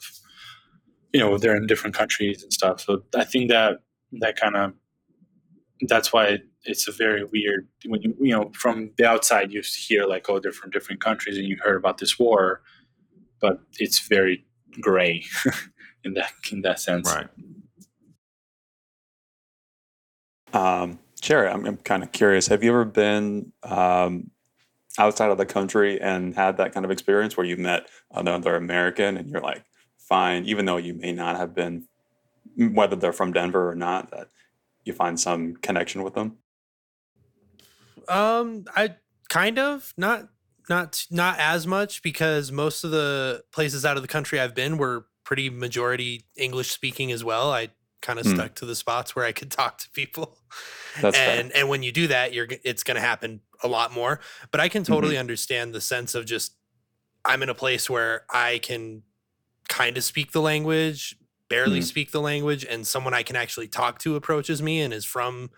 you know, they're in different countries and stuff. So I think that that kind of that's why it's a very weird when you you know from the outside you hear like oh they're from different countries and you heard about this war, but it's very gray in that in that sense. Right. Um, Jerry, I'm, I'm kind of curious. Have you ever been um, outside of the country and had that kind of experience where you met another American and you're like, fine, even though you may not have been, whether they're from Denver or not, that you find some connection with them? Um, I kind of not not not as much because most of the places out of the country I've been were pretty majority English speaking as well. I kind of Hmm. stuck to the spots where I could talk to people. That's fair. and and when you do that, you're it's going to happen a lot more. But I can Mm-hmm. totally understand the sense of just I'm in a place where I can kind of speak the language, barely Mhm. speak the language, and someone I can actually talk to approaches me and is from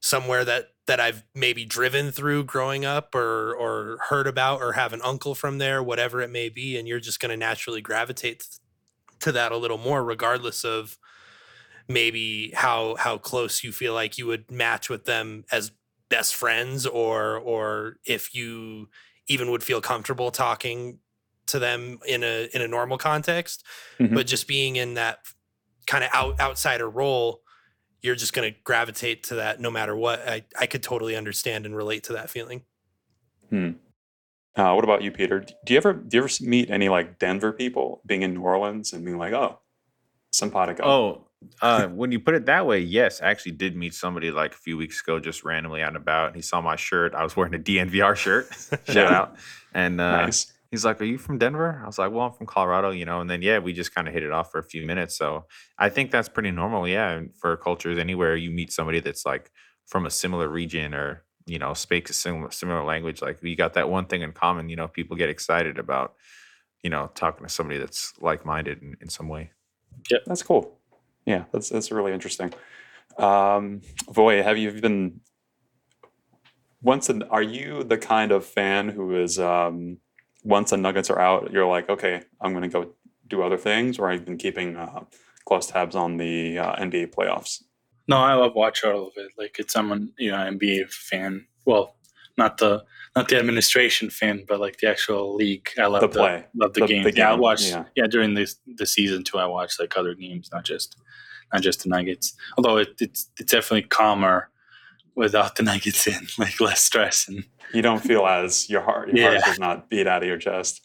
somewhere that that I've maybe driven through growing up or or heard about or have an uncle from there, whatever it may be, and you're just going to naturally gravitate to that a little more, regardless of maybe how how close you feel like you would match with them as best friends or or if you even would feel comfortable talking to them in a in a normal context Mhm. but just being in that kind of out outsider role you're just going to gravitate to that no matter what I, I could totally understand and relate to that feeling Uh, what about you, Peter? Do you ever do you ever meet any like Denver people being in New Orleans and being like, oh, simpatico? Oh, uh, when you put it that way, yes, I actually did meet somebody like a few weeks ago, just randomly out and about. And He saw my shirt. I was wearing a DNVR shirt. Shout out. And uh, nice. he's like, "Are you from Denver?" I was like, "Well, I'm from Colorado," you know. And then yeah, we just kind of hit it off for a few minutes. So I think that's pretty normal. Yeah, for cultures anywhere, you meet somebody that's like from a similar region or you know speaks a similar similar language. Like we got that one thing in common. You know, people get excited about you know talking to somebody that's like minded in, in some way. Yeah, that's cool. Yeah, that's that's really interesting. Um, Voy, have you been once? An, are you the kind of fan who is um, once the Nuggets are out, you're like, okay, I'm going to go do other things, or you been keeping uh, close tabs on the uh, NBA playoffs? No, I love watch all of it. Like it's someone you know NBA fan. Well, not the not the administration fan, but like the actual league. I love The the, play. love the, The- game. the Yeah, I game, watched. yeah. Yeah. during this the season too. I watched like other games, not just not just the Nuggets. Although it, it's it's definitely calmer without the Nuggets in, like less stress and You don't feel as your heart your heart does not beat out of your chest.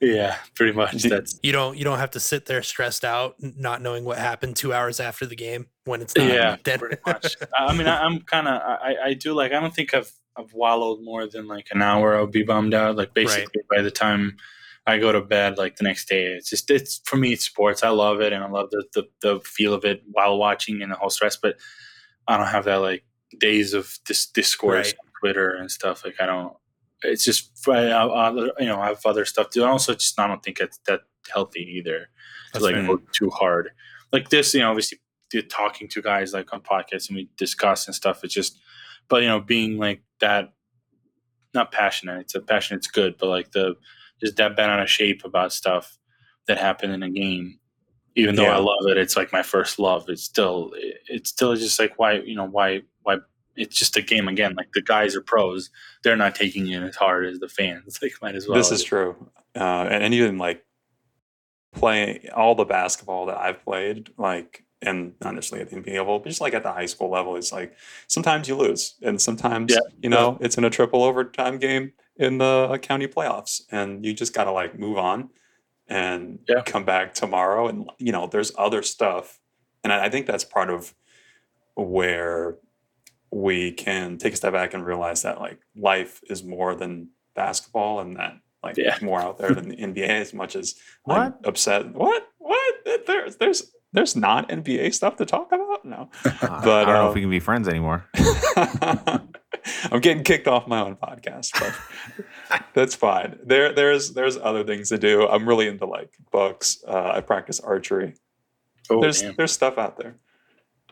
yeah, pretty much. Do- That's you don't you don't have to sit there stressed out not knowing what happened two hours after the game when it's not yeah, dead. pretty much. I I mean, I, I'm kind of I, I do like I don't think I've I've wallowed more than like an hour. I'll be bummed out. Like basically by the time I go to bed, like the next day, it's just it's for me it's sports. I love it and I love the the, the feel of it while watching and the whole stress. But I don't have that like days of dis- discourse Right. on Twitter and stuff. Like I don't. It's just I, I, I- you know I have other stuff to do. And also, just I don't think it's that healthy either to like go too hard. Like this, you know, obviously talking to guys like on podcasts and we discuss and stuff. It's just, but you know, being like that, not passionate. It's a passion. It's good, but like the just that bent out of shape about stuff that happened in a game. Even though Yeah. I love it, it's like my first love. It's still it's still just like why you know why why it's just a game again. Like the guys are pros, they're not taking it as hard as the fans. Like might as well. this is true. Uh, and, and even like playing all the basketball that I've played, like, and not necessarily at the NBA level, but just like at the high school level, it's like sometimes you lose, and sometimes Yeah. you know it's in a triple overtime game in the uh, county playoffs, and you just got to like move on and Yeah. come back tomorrow. And you know, there's other stuff, and I, I think that's part of where we can take a step back and realize that like life is more than basketball and that like Yeah. there's more out there than the NBA as much as I'm upset what what there's there's there's not NBA stuff to talk about no But But, I don't know if we can be friends anymore. I'm getting kicked off my own podcast but that's fine there there's there's other things to do I'm really into like books uh, I practice archery Oh, there's damn. there's stuff out there.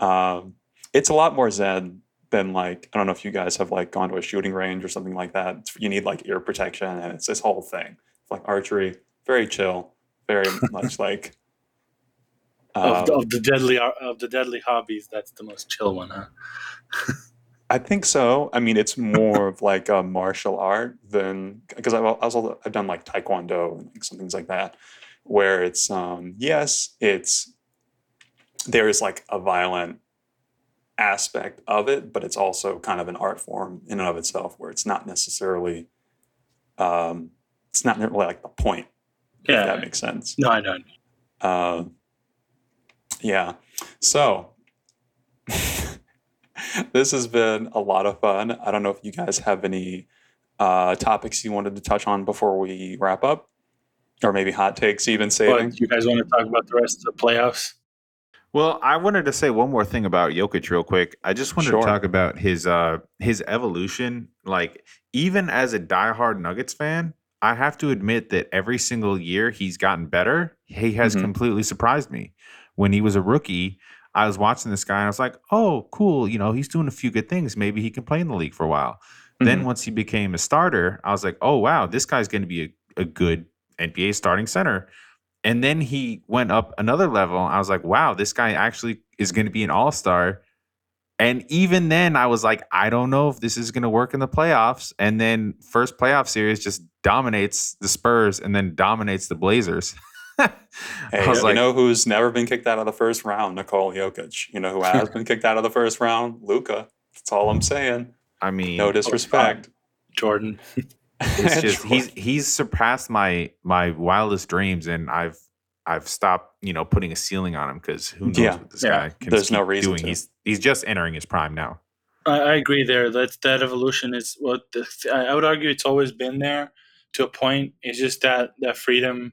Um, it's a lot more zen than like I don't know if you guys have like gone to a shooting range or something like that. It's, you need like ear protection and it's this whole thing. Like archery, very chill, very much like. Of, um, the- of the deadly of the deadly hobbies, that's the most chill one, huh? I think so. I mean, it's more of like a martial art than because I've also I've done like taekwondo and like some things like that, where it's um yes, it's there is like a violent aspect of it, but it's also kind of an art form in and of itself, where it's not necessarily um it's not really like the point. If Yeah. that makes sense. No, I don't. Uh, yeah. So this has been a lot of fun. I don't know if you guys have any uh, topics you wanted to touch on before we wrap up, or maybe hot takes even saving. But you guys want to talk about the rest of the playoffs? Well, I wanted to say one more thing about Jokic real quick. I just wanted Sure. to talk about his uh his evolution. Like even as a diehard Nuggets fan, I have to admit that every single year he's gotten better. He has Mhm. completely surprised me. When he was a rookie, I was watching this guy and I was like, "Oh, cool, you know, he's doing a few good things. Maybe he can play in the league for a while." Then Mhm. once he became a starter, I was like, "Oh, wow, this guy's going to be a, a good NBA starting center." And then he went up another level. I was like, wow, this guy actually is going to be an all star. And even then, I was like, I don't know if this is going to work in the playoffs. And then, first playoff series just dominates the Spurs and then dominates the Blazers. Hey, I was you like, know who's never been kicked out of the first round? Nikola Jokic. You know who has been kicked out of the first round? Luka. That's all I'm saying. I mean, No oh, disrespect. Jordan. it's just he's he's surpassed my my wildest dreams, and I've I've stopped you know putting a ceiling on him because who knows Yeah. what this Yeah. guy can There's no reason doing. to. He's he's just entering his prime now. I, I agree there. That that evolution is what the, I I would argue it's always been there to a point. It's just that that freedom,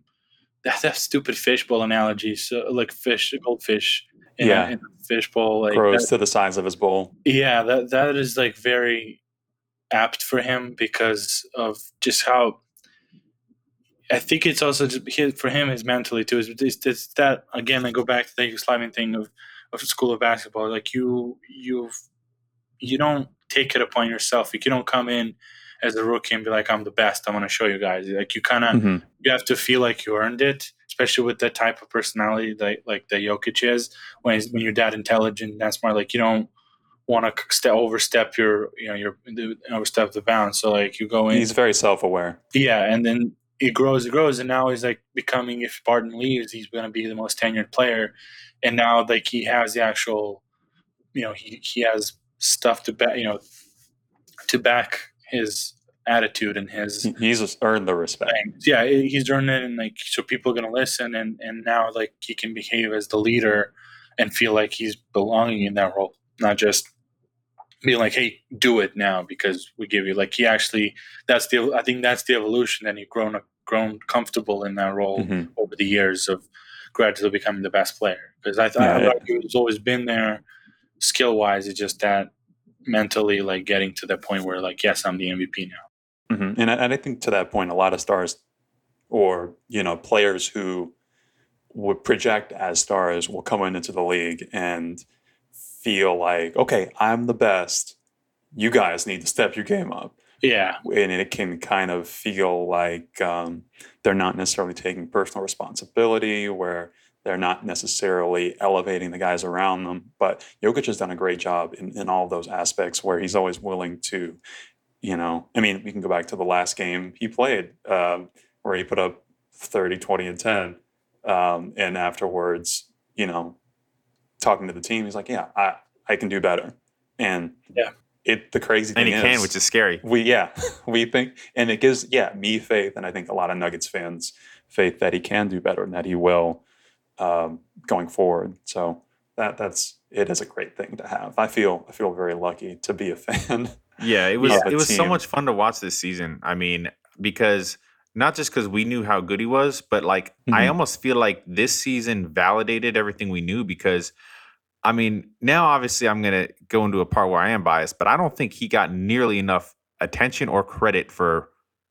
that that stupid fishbowl analogy. So like fish, goldfish, in Yeah. a, in a fishbowl. Like grows that- to the size of his bowl. yeah, that that is like very apt for him because of just how. I think it's also his, for him his mentally too. Is it's, it's that again? I go back to the Yugoslavian thing of of school of basketball. Like you, you, you don't take it upon yourself. Like you don't come in as a rookie and be like, "I'm the best. I'm going to show you guys." Like you kind of Mhm. you have to feel like you earned it, especially with the type of personality that like that Jokic is. When he's, when you're that intelligent, that's more like you don't want to step overstep your you know your overstep the bounds. So like you go in, He's very self aware. yeah, and then it grows, it grows, and now he's like becoming. If Barton leaves, he's going to be the most tenured player, and now like he has the actual, you know, he he has stuff to back, you know, to back his attitude and his He's just earned the respect. things. Yeah, he's earned it, and like so people are gonna listen, and and now like he can behave as the leader and feel like he's belonging in that role, not just being like, hey, do it now because we give you like he actually. That's the I think that's the evolution, and he grown grown comfortable in that role Mhm. over the years of gradually becoming the best player. Because I thought Yeah, I yeah. it's always been there, skill wise. It's just that mentally like getting to the point where like yes, I'm the MVP now. hmm And, I, and I think to that point, a lot of stars or, you know, players who would project as stars will come into the league and feel like, okay, I'm the best. You guys need to step your game up. Yeah, and it can kind of feel like um, they're not necessarily taking personal responsibility, where they're not necessarily elevating the guys around them. But Jokic has done a great job in, in all those aspects where he's always willing to, you know, I mean, we can go back to the last game he played um, where he put up 30, 20, and 10. Um, and afterwards, you know, talking to the team, he's like, yeah, I, I can do better. And Yeah. it the crazy And thing he is, can, which is scary. we yeah we think and it gives yeah me faith and i think a lot of nuggets fans faith that he can do better and that he will um, going forward so that that's it is a great thing to have i feel i feel very lucky to be a fan Yeah, it was it was so much fun to watch this season. I mean, because not just because we knew how good he was, but like I Mhm. almost feel like this season validated everything we knew because I mean, now obviously I'm gonna go into a part where I am biased, but I don't think he got nearly enough attention or credit for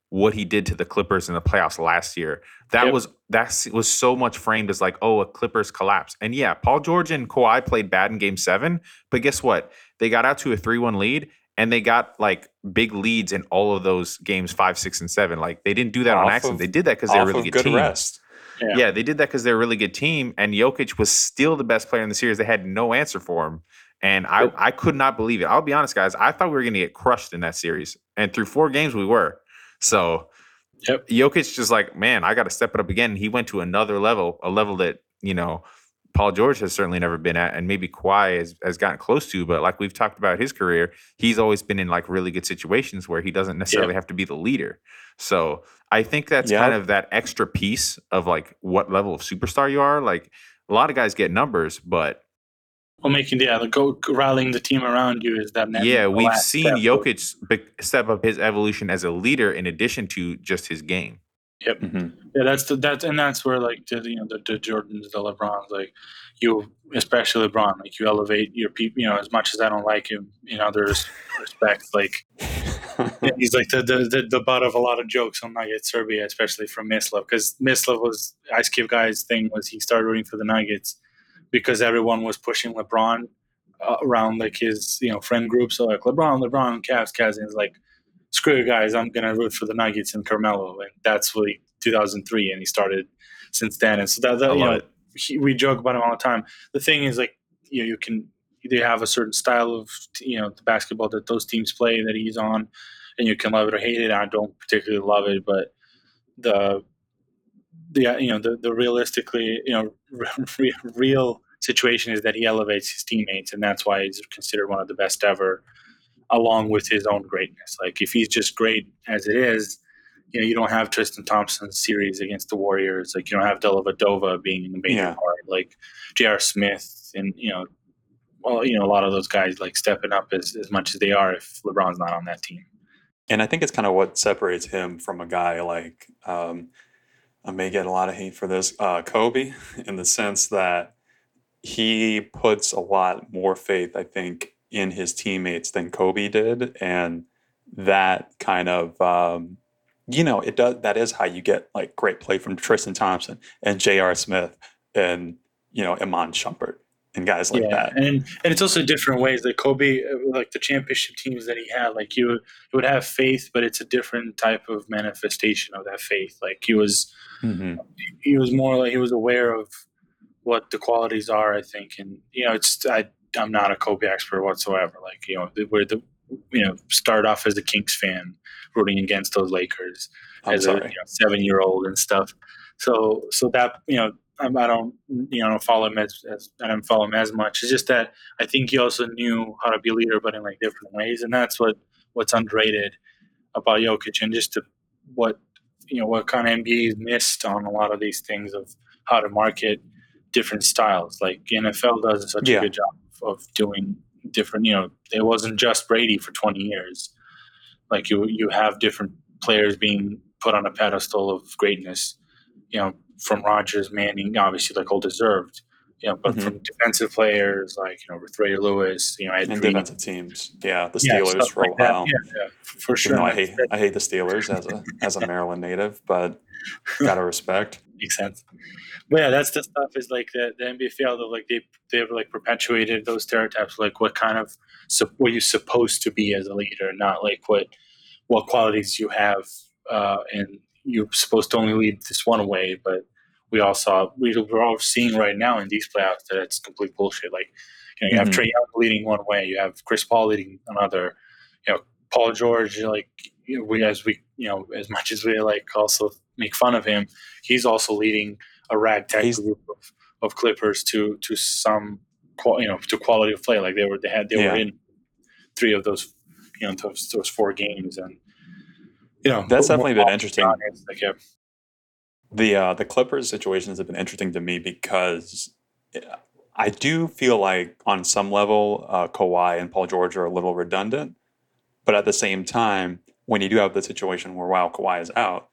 what he did to the Clippers in the playoffs last year. That Yep. was that was so much framed as like, oh, a Clippers collapse. And yeah, Paul George and Kawhi played bad in game seven, but guess what? They got out to a 3-1 lead and they got like big leads in all of those games five, six, and seven. Like they didn't do that on accident. of- they did that because they're a really good, good team. rest Yeah. Yeah. they did that because they're a really good team, and Jokic was still the best player in the series. They had no answer for him, and I, I could not believe it. I'll be honest, guys. I thought we were going to get crushed in that series, and through four games we were. So, Yep. Jokic just like, man, I got to step it up again. He went to another level, a level that you know Paul George has certainly never been at, and maybe Kawhi has, has gotten close to. But like we've talked about his career, he's always been in like really good situations where he doesn't necessarily have to be the leader. So I think that's Yeah. kind of that extra piece of like what level of superstar you are. Like a lot of guys get numbers, but well, making yeah, the go rallying the team around you is that. yeah, we've seen step Jokic step up his evolution as a leader in addition to just his game. Mhm. Yeah, that's the that's and that's where like the you know the, the Jordans, the LeBrons, like you, especially LeBron, like you elevate your people. You know, as much as I don't like him in other respects, like yeah, he's like the, the the the butt of a lot of jokes on Nuggets Serbia, especially from Mislav, because Mislav was Ice Cube guy's thing was he started rooting for the Nuggets because everyone was pushing LeBron uh, around like his you know friend group. So like LeBron, LeBron, Cavs, Cavs, and he's like, screw you guys, I'm gonna root for the Nuggets and Carmelo, and that's really 2003, and he started since then. And so that, that you know he, we joke about him all the time. The thing is like you know, you can they have a certain style of you know the basketball that those teams play that he's on, and you can love it or hate it. I don't particularly love it, but the the you know the, the realistically you know re- real situation is that he elevates his teammates, and that's why he's considered one of the best ever, along with his own greatness. Like if he's just great as it is. You know, you don't have Tristan Thompson's series against the Warriors. Like you don't have Dellavedova being in the major Yeah. part. Like J.R. Smith and you know well, you know, a lot of those guys like stepping up as, as much as they are if LeBron's not on that team. and i think it's kind of what separates him from a guy like um, i may get a lot of hate for this uh, kobe in the sense that he puts a lot more faith i think in his teammates than kobe did and that kind of um, you know it does that is how you get like great play from tristan thompson and J.R. smith and you know iman shumpert and guys like that and and it's also different ways. Like Kobe, uh, like the championship teams that he had, like you, you would have faith, but it's a different type of manifestation of that faith. Like he was, Mhm. he was more like he was aware of what the qualities are. I think, and you know, it's I, I'm not a Kobe expert whatsoever. Like you know, we're the you know start off as a Kings fan, rooting against those Lakers. i'm as a you know, seven year old and stuff. So so that you know I, I don't you know follow him as, as I don't follow him as much. It's just that I think he also knew how to be a leader, but in like different ways, and that's what what's underrated about Jokic and just to, what you know what kind of NBA missed on a lot of these things of how to market different styles. Like NFL does such Yeah. a good job of doing different. You know, it wasn't just Brady for twenty years. Like you you have different players being put on a pedestal of greatness. You know, from Rodgers, Manning, obviously like all deserved. You know, but Mhm. from defensive players like you know with Ray Lewis, you know, Ed and Reed, defensive teams yeah the Steelers stuff for a like while Yeah, yeah, for for Even sure. I hate I hate the Steelers as a as a Maryland native, but gotta respect. makes sense. But yeah, that's the stuff is like the, the NBA failed of like they they've like perpetuated those stereotypes like what kind of what you're supposed to be as a leader, not like what what qualities you have, uh, and you're supposed to only lead this one way. But we all saw we, we're all seeing right now in these playoffs that it's complete bullshit. Like you, know, you have Mhm. Trae Young leading one way, you have Chris Paul leading another. You know, Paul George, like you know, we as we you know as much as we like also make fun of him, he's also leading a ragtag He's- group of, of Clippers to to some qual- you know to quality of play. Like they were they had they Yeah. were in three of those you know those those four games and you know That's definitely been interesting. honest, Like, yeah, the uh, the Clippers situations have been interesting to me because uh, I do feel like on some level uh, Kawhi and Paul George are a little redundant, but at the same time, when you do have the situation where while Kawhi is out,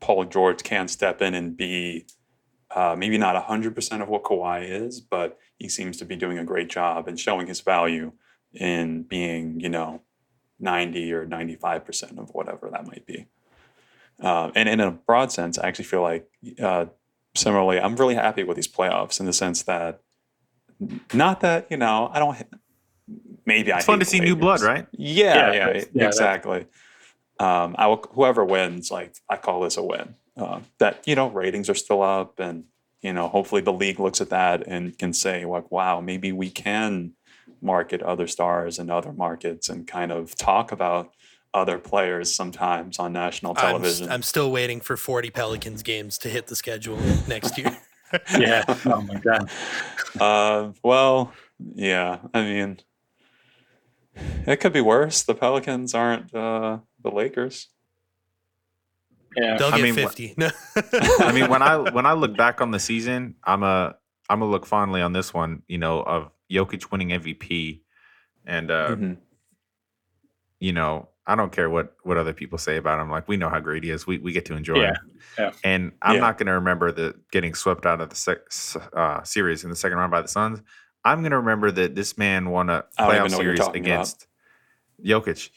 Paul George can step in and be uh, maybe not hundred percent of what Kawhi is, but he seems to be doing a great job and showing his value in being you know ninety or ninety five percent of whatever that might be. Uh, and in a broad sense, I actually feel like uh, similarly, I'm really happy with these playoffs in the sense that not that you know I don't maybe I It's fun to see new blood, right? Yeah, Yeah, yeah, yeah, exactly. Um, I will, whoever wins, like I call this a win. Uh, that you know ratings are still up, and you know hopefully the league looks at that and can say like, wow, maybe we can market other stars in other markets and kind of talk about other players sometimes on national I'm, television. I'm still waiting for 40 Pelicans games to hit the schedule next year. yeah. Oh my god. Uh, well, yeah. I mean, it could be worse. The Pelicans aren't uh, the Lakers. Yeah. They'll I get mean, 50. No. I mean, when I when I look back on the season, I'm a I'm gonna look fondly on this one. You know, of Jokic winning MVP, and uh, Mhm. you know, I don't care what what other people say about him. Like we know how great he is. We we get to enjoy Yeah, him. yeah. And I'm Yeah. not going to remember the getting swept out of the sec, uh, series in the second round by the Suns. I'm going to remember that this man won a playoff know what you're series talking about. against Jokic.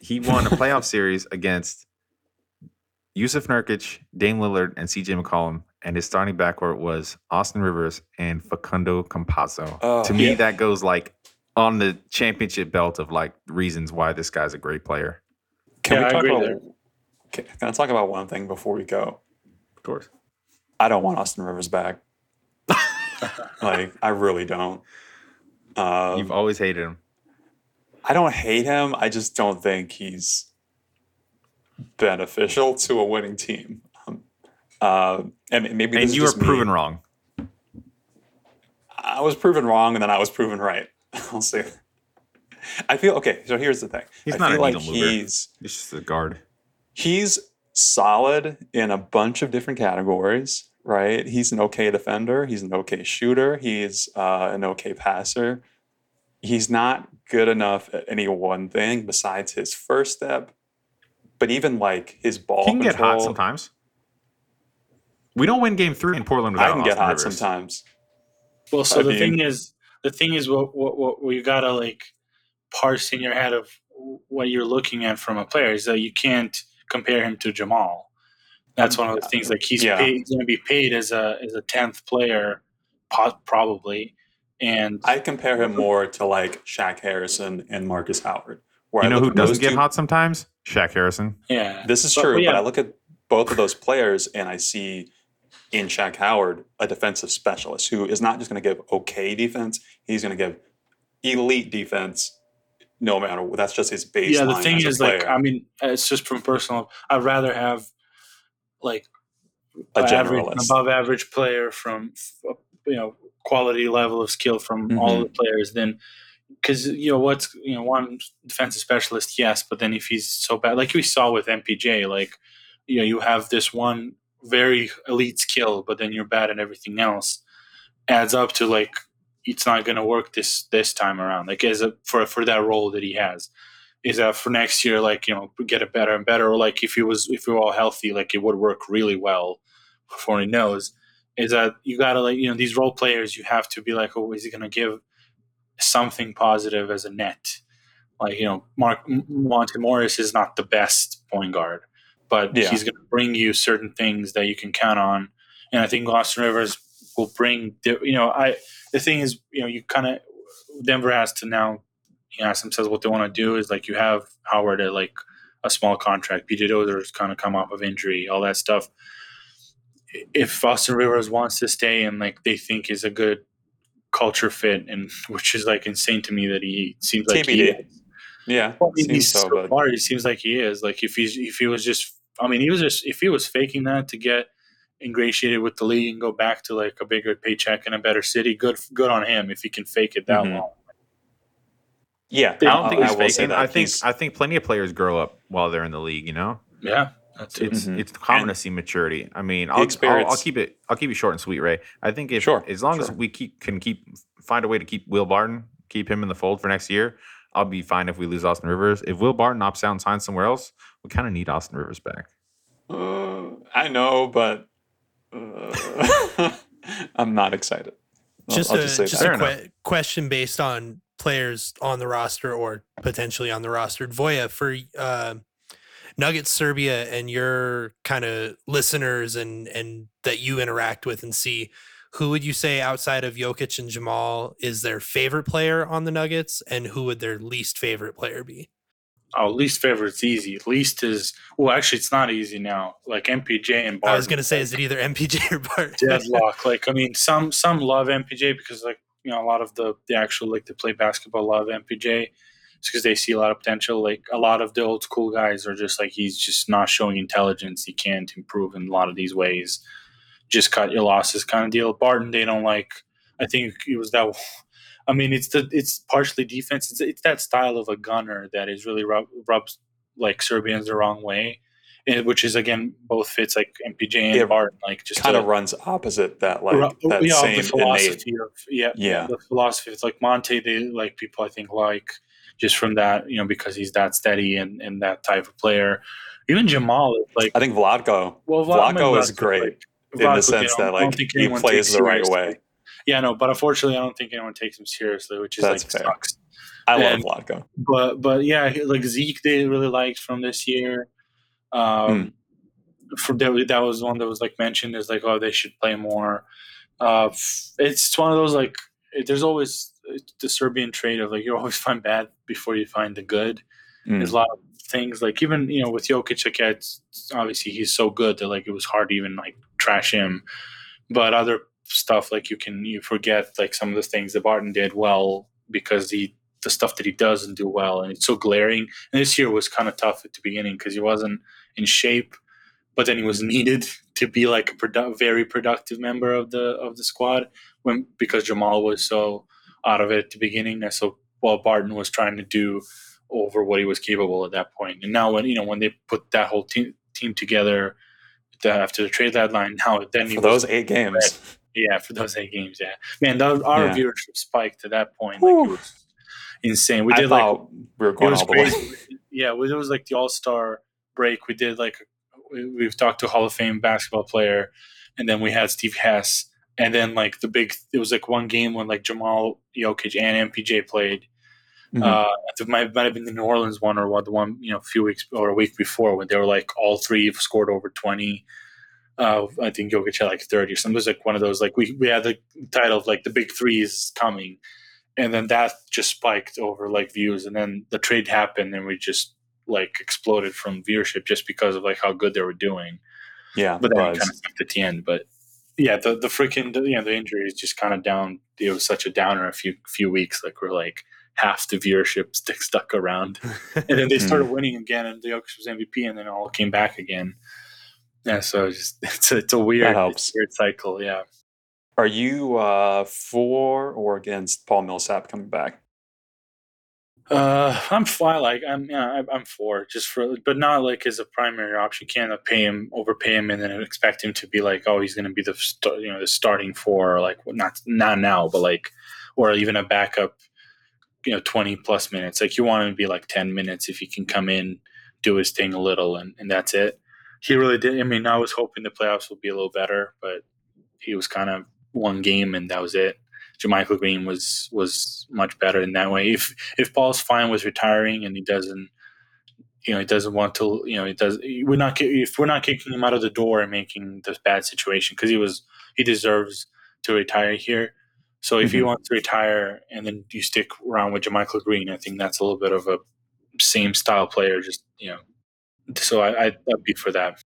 He won a playoff series against Jusuf Nurkic, Dame Lillard, and CJ McCollum, and his starting backcourt was Austin Rivers and Facundo Campazzo. Oh, to me, yeah. that goes like on the championship belt of like reasons why this guy's a great player. Can Yeah, we I talk agree about? there. Can, can I talk about one thing before we go? Of course. I don't want Austin Rivers back. like I really don't. Um, You've always hated him. I don't hate him. I just don't think he's beneficial to a winning team. Um, uh, and maybe And you were just me. proven wrong. I was proven wrong, and then I was proven right. I'll say. I feel okay. So here's the thing. He's I not feel a like needle mover. he's He's just a guard. he's solid in a bunch of different categories. Right? He's an okay defender. He's an okay shooter. He's uh, an okay passer. He's not good enough at any one thing besides his first step. But even like his ball He can get hot sometimes. We don't win game three in Portland I without can get Austin hot Rivers. sometimes. Well, so I the mean- thing is, the thing is, what what what what you gotta like parse in your head of what you're looking at from a player is that you can't compare him to Jamal. That's one of the things. Like he's Yeah. paid, he's going to be paid as a as a tenth player, probably, and I compare him more to like Shaq Harrison and Markus Howard. Where You I know who doesn't get two- hot sometimes? Shaq Harrison. yeah, This is But- true, but yeah. but I look at both of those players and I see in Shaq Howard a defensive specialist who is not just going to give okay defense; he's going to give elite defense, no matter what. That's just his baseline. yeah. The thing is, like. I mean, it's just from personal. I'd rather have like A average, above average player from you know quality level of skill from Mm-hmm. all the players than because you know what's you know one defensive specialist yes but then if he's so bad like we saw with mpj like you know you have this one very elite skill but then you're bad at everything else adds up to like it's not going to work this this time around. Like as a for for that role that he has. Is that for next year like you know get it better and better or like if he was if we were all healthy like it would work really well before he knows. Is that you gotta like you know these role players you have to be like oh is he gonna give something positive as a net? Like you know Mark Monte Morris is not the best point guard but Yeah. he's gonna bring you certain things that you can count on and I think Austin Rivers will bring di- you know I the thing is you know you kind of Denver has to now he asks themselves what they want to do is like you have Howard at like a small contract. PJ Dozier's kind of come off of injury, all that stuff. If Austin Rivers wants to stay and like they think is a good culture fit, and which is like insane to me that he seems like he TBD. is. Yeah, Well, I mean, so, so far, he seems like he is. Like if he's if he was just, I mean, he was just if he was faking that to get ingratiated with the league and go back to like a bigger paycheck in a better city, good good on him if he can fake it that Mhm. long. yeah, I don't think I he's will say faking. that I think he's- I think plenty of players grow up while they're in the league. You know, Yeah, that's it. it's Mhm. it's common And to see maturity. I mean, I'll, I'll, I'll keep it I'll keep it short and sweet, Ray. I think if Sure, as long as we keep can keep find a way to keep Will Barton, keep him in the fold for next year, I'll be fine if we lose Austin Rivers. If Will Barton opts out and signs somewhere else, we kind of need Austin Rivers back. Uh, I know, but uh, I'm not excited. I'll- just I'll a, just say just that. A que- question based on players on the roster or potentially on the roster. Voja for uh, Nuggets Serbia and your kind of listeners and and that you interact with and see. Who would you say outside of Jokic and Jamal is their favorite player on the Nuggets, and who would their least favorite player be? Oh, least favorite's easy. Least is well, actually, it's not easy now. Like MPJ and Barton. I was gonna say, is it either MPJ or Bart? deadlock. like I mean, some some love MPJ because like you know a lot of the the actual like to play basketball love MPJ. Because they see a lot of potential. Like a lot of the old school guys are just like he's just not showing intelligence. He can't improve in a lot of these ways. Just cut your losses kind of deal. Barton, they don't like. I think it was that. I mean, it's the it's partially defense. It's it's that style of a gunner that is really rub, rubs like Serbians the wrong way, and, which is again both fits like MPJ and Yeah, Barton. Like just kind of runs opposite that like Ru- that yeah, same the innate. philosophy of yeah, Yeah. the philosophy. It's like Monte, they like people I think like just from that, you know, because he's that steady and, and that type of player. Even Jamal is like I think Vlatko well, Vlad- Vlatko is great like- in the sense that like he plays the right way. Yeah, no, but unfortunately, I don't think anyone takes him seriously, which is That's like fair. sucks. I love And- Vlatko. But but yeah, like Zeke, they really liked from this year. Um, For that, that was one that was like mentioned is like oh they should play more. Uh, it's one of those like there's always uh, the Serbian trait of like you always find bad before you find the good. Mm. There's a lot of things like even you know with Jokic, like yeah, it's, obviously he's so good that like it was hard to even like trash him. But other stuff like you can you forget like some of the things that Barton did well because he the stuff that he doesn't do well and it's so glaring. And this year was kind of tough at the beginning because he wasn't in shape, but then he was needed to be like a produ- very productive member of the of the squad when because Jamal was so out of it at the beginning. And so while Barton was trying to do over what he was capable at that point. And now when you know when they put that whole team team together the, after the trade deadline, now then For those eight games. yeah, for those eight games, yeah. Man, that, our Yeah. viewership spiked to that point. Like it was insane. We did like we were going all the way. yeah, it was like the All Star break. We did like we, we've talked to a Hall of Fame basketball player, and then we had Steve Hess, and then like the big. It was like one game when like Jamal Jokic and MPJ played. Mhm. Uh, it might, might have been the New Orleans one or what the one you know a few weeks or a week before when they were like all three scored over twenty. Uh, I think Jokic had like thirty or something. It was like one of those like we we had the title of like the big three is coming, and then that just spiked over like views, and then the trade happened, and we just like exploded from viewership just because of like how good they were doing. yeah, But then it kind of at the end. But yeah, the the freaking you know the injury is just kind of down. It was such a downer a few few weeks. Like we're like half the viewership stick stuck around, and then they started winning again, and the Jokic was MVP, and then it all came back again. Yeah, so it's just it's a, it's a weird helps. weird cycle. Yeah. Are you uh, for or against Paul Millsap coming back? Uh, I'm fine. Like I'm, yeah, I'm- I'm for just for, but not like as a primary option. You can't pay him, overpay him, and then expect him to be like, oh, he's going to be the, st- you know, the starting four, or like well, not not now, but like, or even a backup, you know, 20 plus minutes. Like you want him to be like 10 minutes if he can come in, do his thing a little, and and that's it. He really did. I mean, I was hoping the playoffs would be a little better, but he was kind of one game and that was it. JaMychal Green was was much better in that way. If if Paul's fine was retiring and he doesn't, you know, he doesn't want to, you know, he does. We're not if we're not kicking him out of the door and making this bad situation because he was he deserves to retire here. So if he Mhm. wants to retire and then you stick around with JaMychal Green, I think that's a little bit of a same style player. Just you know, so I, I'd, I'd be for that.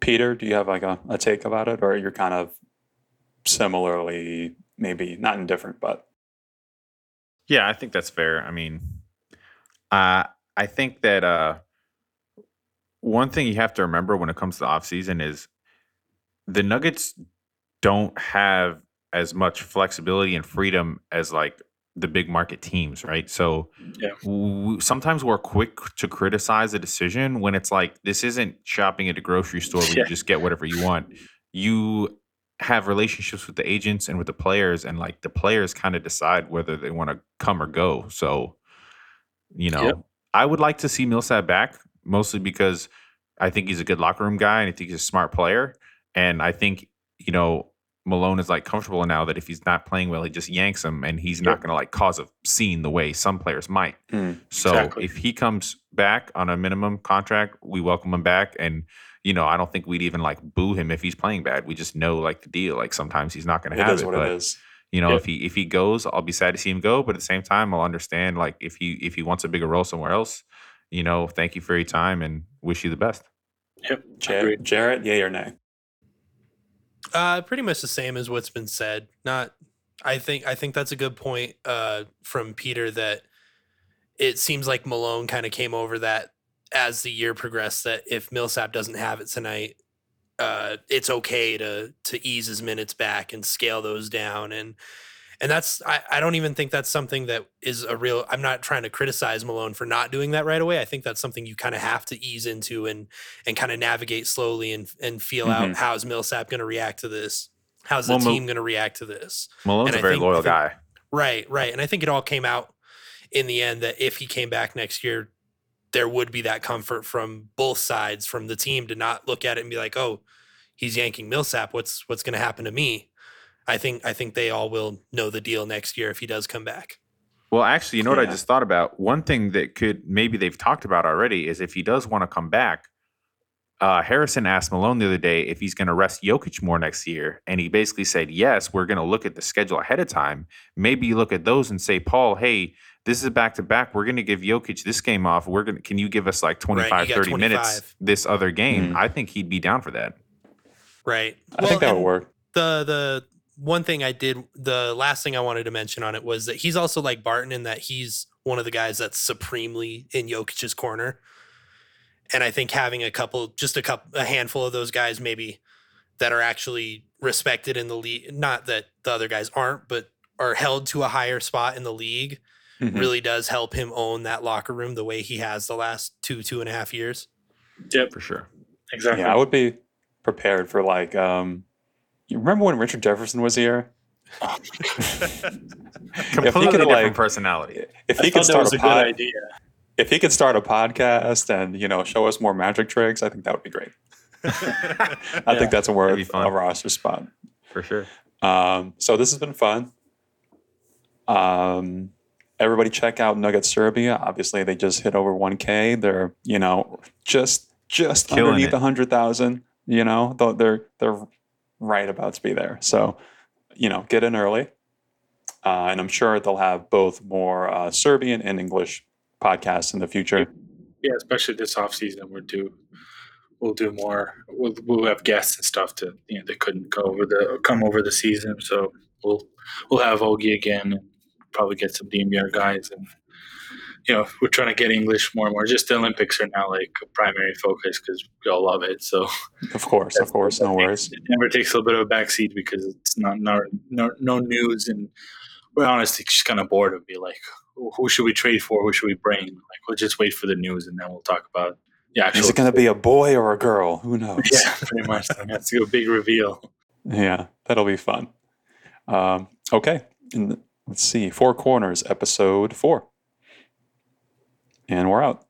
Peter, do you have like a, a take about it, or you're kind of similarly, maybe not indifferent, but Yeah, I think that's fair. I mean, uh, I think that uh, one thing you have to remember when it comes to the offseason is the Nuggets don't have as much flexibility and freedom as like the big market teams, right? So Yeah. w- sometimes we're quick to criticize a decision when it's like this isn't shopping at a grocery store where Yeah. you just get whatever you want. You have relationships with the agents and with the players, and like the players kind of decide whether they want to come or go. So, you know, Yep. I would like to see Millsap back mostly because I think he's a good locker room guy and I think he's a smart player. And I think, you know, Malone is like comfortable now that if he's not playing well, he just yanks him and he's not going to like cause a scene the way some players might. Mm, So Exactly. if he comes back on a minimum contract, we welcome him back. And, you know, I don't think we'd even like boo him if he's playing bad. We just know like the deal. Like sometimes he's not going to have is it. what but it is. you know, Yeah. if he if he goes, I'll be sad to see him go. But at the same time, I'll understand like if he if he wants a bigger role somewhere else, you know, thank you for your time and wish you the best. Yep, Jar- agreed. Jarett, yay or nay? Uh, pretty much the same as what's been said. Not, I think, I think that's a good point uh, from Peter that it seems like Malone kind of came over that as the year progressed. That if Millsap doesn't have it tonight, uh, it's okay to to ease his minutes back and scale those down and and that's I, I don't even think that's something that is a real i'm not trying to criticize malone for not doing that right away. I think that's something you kind of have to ease into and and kind of navigate slowly and and feel out Mhm. how's millsap going to react to this? How's the Well, team going to react to this? Malone's a very think- loyal think- guy. right right. And i think it all came out in the end that if he came back next year there would be that comfort from both sides from the team to not look at it and be like oh he's yanking millsap. What's what's going to happen to me i think i think they all will know the deal next year if he does come back Well, actually, you know what I just thought about? One thing that could maybe they've talked about already is if he does want to come back. Uh, Harrison asked Malone the other day if he's going to rest Jokic more next year, and he basically said yes. We're going to look at the schedule ahead of time. Maybe you look at those and say, Paul, hey, this is back to back. We're going to give Jokic this game off. We're going to. Can you give us like 25, got 30 minutes this other game? Mhm. I think he'd be down for that. right I think that would work. the the one thing i did the last thing i wanted to mention on it was that he's also like barton in that he's one of the guys that's supremely in Jokic's corner and i think having a couple just a couple a handful of those guys maybe that are actually respected in the league not that the other guys aren't but are held to a higher spot in the league Mhm. really does help him own that locker room the way he has the last two two and a half years Yep, For sure. exactly. Yeah, I would be prepared for like um you remember when Richard Jefferson was here? Completely could, different like- personality. If I he thought could that start was a a pod, good idea. if he could start a podcast and you know show us more magic tricks, I think that would be great. I Yeah, think that's a that'd worth a roster spot. For sure. Um, so this has been fun. Um, everybody check out Nugget Serbia. Obviously, they just hit over 1K. They're you know just just Killing underneath it. hundred thousand. You know, though they're they're right about to be there. So you know, get in early. Uh, and I'm sure they'll have both more uh, Serbian and English podcasts in the future. Yeah, especially this off season, we'll do we'll do more. We'll, we'll have guests and stuff to you know they couldn't go over the come over the season, so we'll we'll have Ogie again and probably get some DMR guys and you know we're trying to get English more and more. Just the Olympics are now like a primary focus because we all love it. So Of course, of course, no worries. It never takes a little bit of a backseat because it's not, not no no news and we're honestly just kind of bored of be like who should we trade for? Who should we bring? Like we'll just wait for the news and then we'll talk about yeah. Is it going to be a boy or a girl? Who knows? yeah, pretty much. That's a big reveal. Yeah, that'll be fun. Um, okay, and let's see, Four Corners, episode four, and we're out.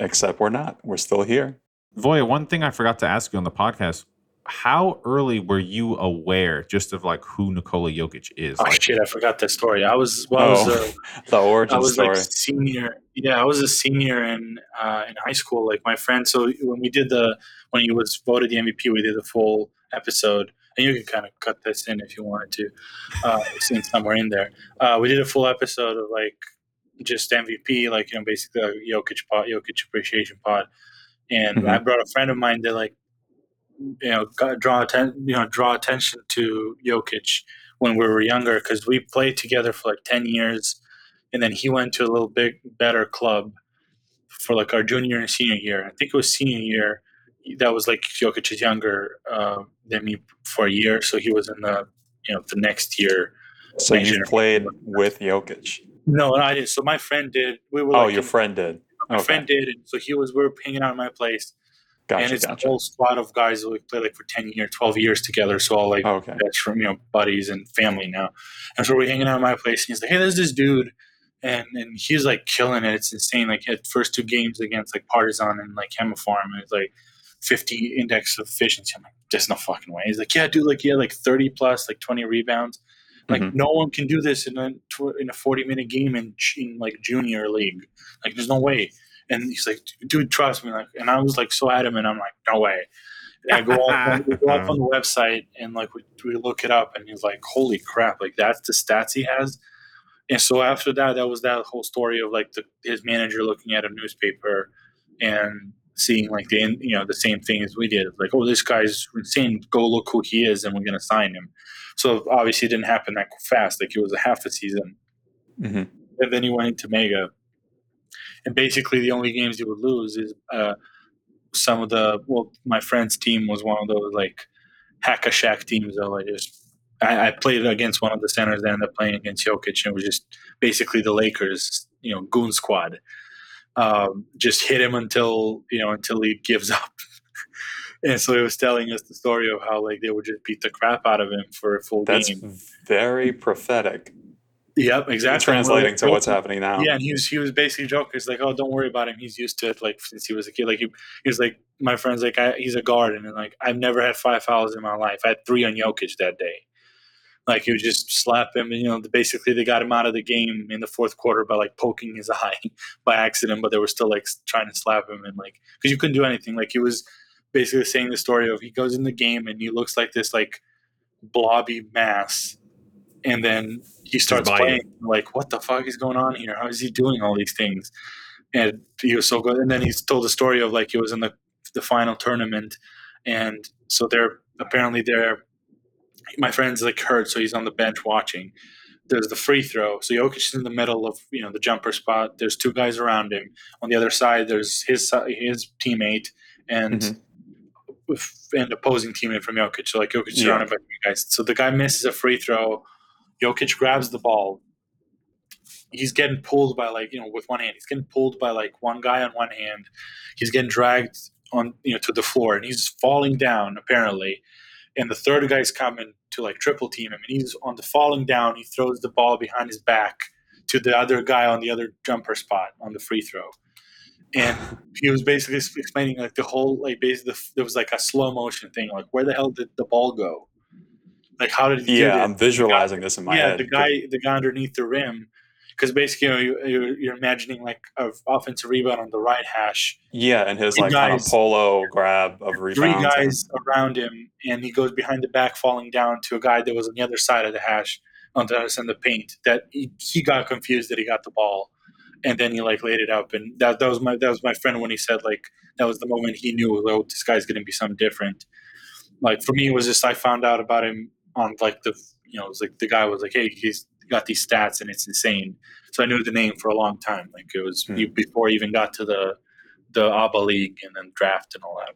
Except we're not. We're still here. Voja, one thing I forgot to ask you on the podcast: How early were you aware just of like who Nikola Jokic is? Oh Like, shit! I forgot that story. I was well, I was, Oh, uh, The origin I was story. like senior. Yeah, I was a senior in uh, in high school. Like my friend. So when we did the when he was voted the MVP, we did the full episode and you can kind of cut this in if you wanted to, uh, since somewhere in there. Uh, we did a full episode of like just MVP, like you know, basically a Jokic pod, Jokic appreciation pod, and Mhm. I brought a friend of mine to like you know got, draw atten- you know draw attention to Jokic when we were younger because we played together for like ten years, and then he went to a little bit better club for like our junior and senior year. I think it was senior year. That was like Jokic is younger uh, than me for a year, so he was in the you know the next year. So you played with Jokic. No, I didn't. So my friend did. We were. Oh, like your in- friend did. My Okay. friend did, and so he was. We were hanging out at my place, and it's Gotcha. a whole squad of guys that we played like for ten years, twelve years together. So all like Okay. best from you know buddies and family now. And so we're hanging out at my place, and he's like, "Hey, there's this dude," and and he's like killing it. It's insane. Like had first two games against like Partizan and like Hemofarm, and it's like fifty index of efficiency. I'm like, there's no fucking way. He's like, yeah, dude, like he had like thirty plus, like twenty rebounds. Like Mhm. no one can do this in a in a forty minute game in, in like junior league. Like there's no way. And he's like, dude, trust me. Like, and I was like so adamant. I'm like, no way. And I go up, we go up on the website and like we, we look it up, and he's like, holy crap! Like that's the stats he has. And so after that, that was that whole story of like the, his manager looking at a newspaper and seeing like the you know the same thing as we did. Like, oh, this guy's insane. Go look who he is, and we're gonna sign him. So obviously, it didn't happen that fast. Like it was a half a season, hmm and then he went into Mega. And basically, the only games he would lose is uh, some of the. Well, my friend's team was one of those like hack a Shaq teams. Though I just I, I played against one of the centers that ended up playing against Jokic, and it was just basically the Lakers, you know, goon squad. Um, just hit him until you know until he gives up. And so he was telling us the story of how like they would just beat the crap out of him for a full That's game. very prophetic. Yep, exactly. Translating to what's happening now. Yeah, and he was he was basically joking. He's like, "Oh, don't worry about him. He's used to it. Like since he was a kid. Like he, he was like, my friend's like, I, he's a guard, and like I've never had five fouls in my life. I had three on Jokic that day. Like he would just slap him, and you know, basically they got him out of the game in the fourth quarter by like poking his eye by accident, but they were still like trying to slap him, and like because you couldn't do anything. Like he was basically saying the story of he goes in the game and he looks like this like blobby mass, and then he starts playing. Like, what the fuck is going on here? How is he doing all these things? And he was so good. And then he's told the story of like he was in the the final tournament, and so they're apparently they're my friend's like hurt, so he's on the bench watching. There's the free throw. So Jokic is in the middle of you know the jumper spot. There's two guys around him. On the other side, there's his his teammate and Mhm. And opposing teammate from Jokic. So like Jokic Yeah. surrounded by three guys. So the guy misses a free throw. Jokic grabs the ball. He's getting pulled by like you know with one hand. He's getting pulled by like one guy on one hand. He's getting dragged on you know to the floor, and he's falling down apparently. And the third guy's coming to like triple team him, and he's on the falling down. He throws the ball behind his back to the other guy on the other jumper spot on the free throw. And he was basically explaining like the whole like basically the, there was like a slow motion thing like where the hell did the ball go like how did he Yeah? I'm visualizing this in my head. yeah head. the guy the guy underneath the rim because basically you know, you, you're, you're imagining like an offensive rebound on the right hash Yeah, and his like kind of polo grab of rebound three guys around him and he goes behind the back falling down to a guy that was on the other side of the hash on the other side of the paint that he, he got confused that he got the ball and then he like laid it up and that, that was my that was my friend when he said like that was the moment he knew oh this guy's gonna be something different. Like for me it was just I found out about him on like the you know it was like the guy was like hey he's got these stats and it's insane. So I knew the name for a long time like it was Hmm. before I even got to the the ABA league and then draft and all that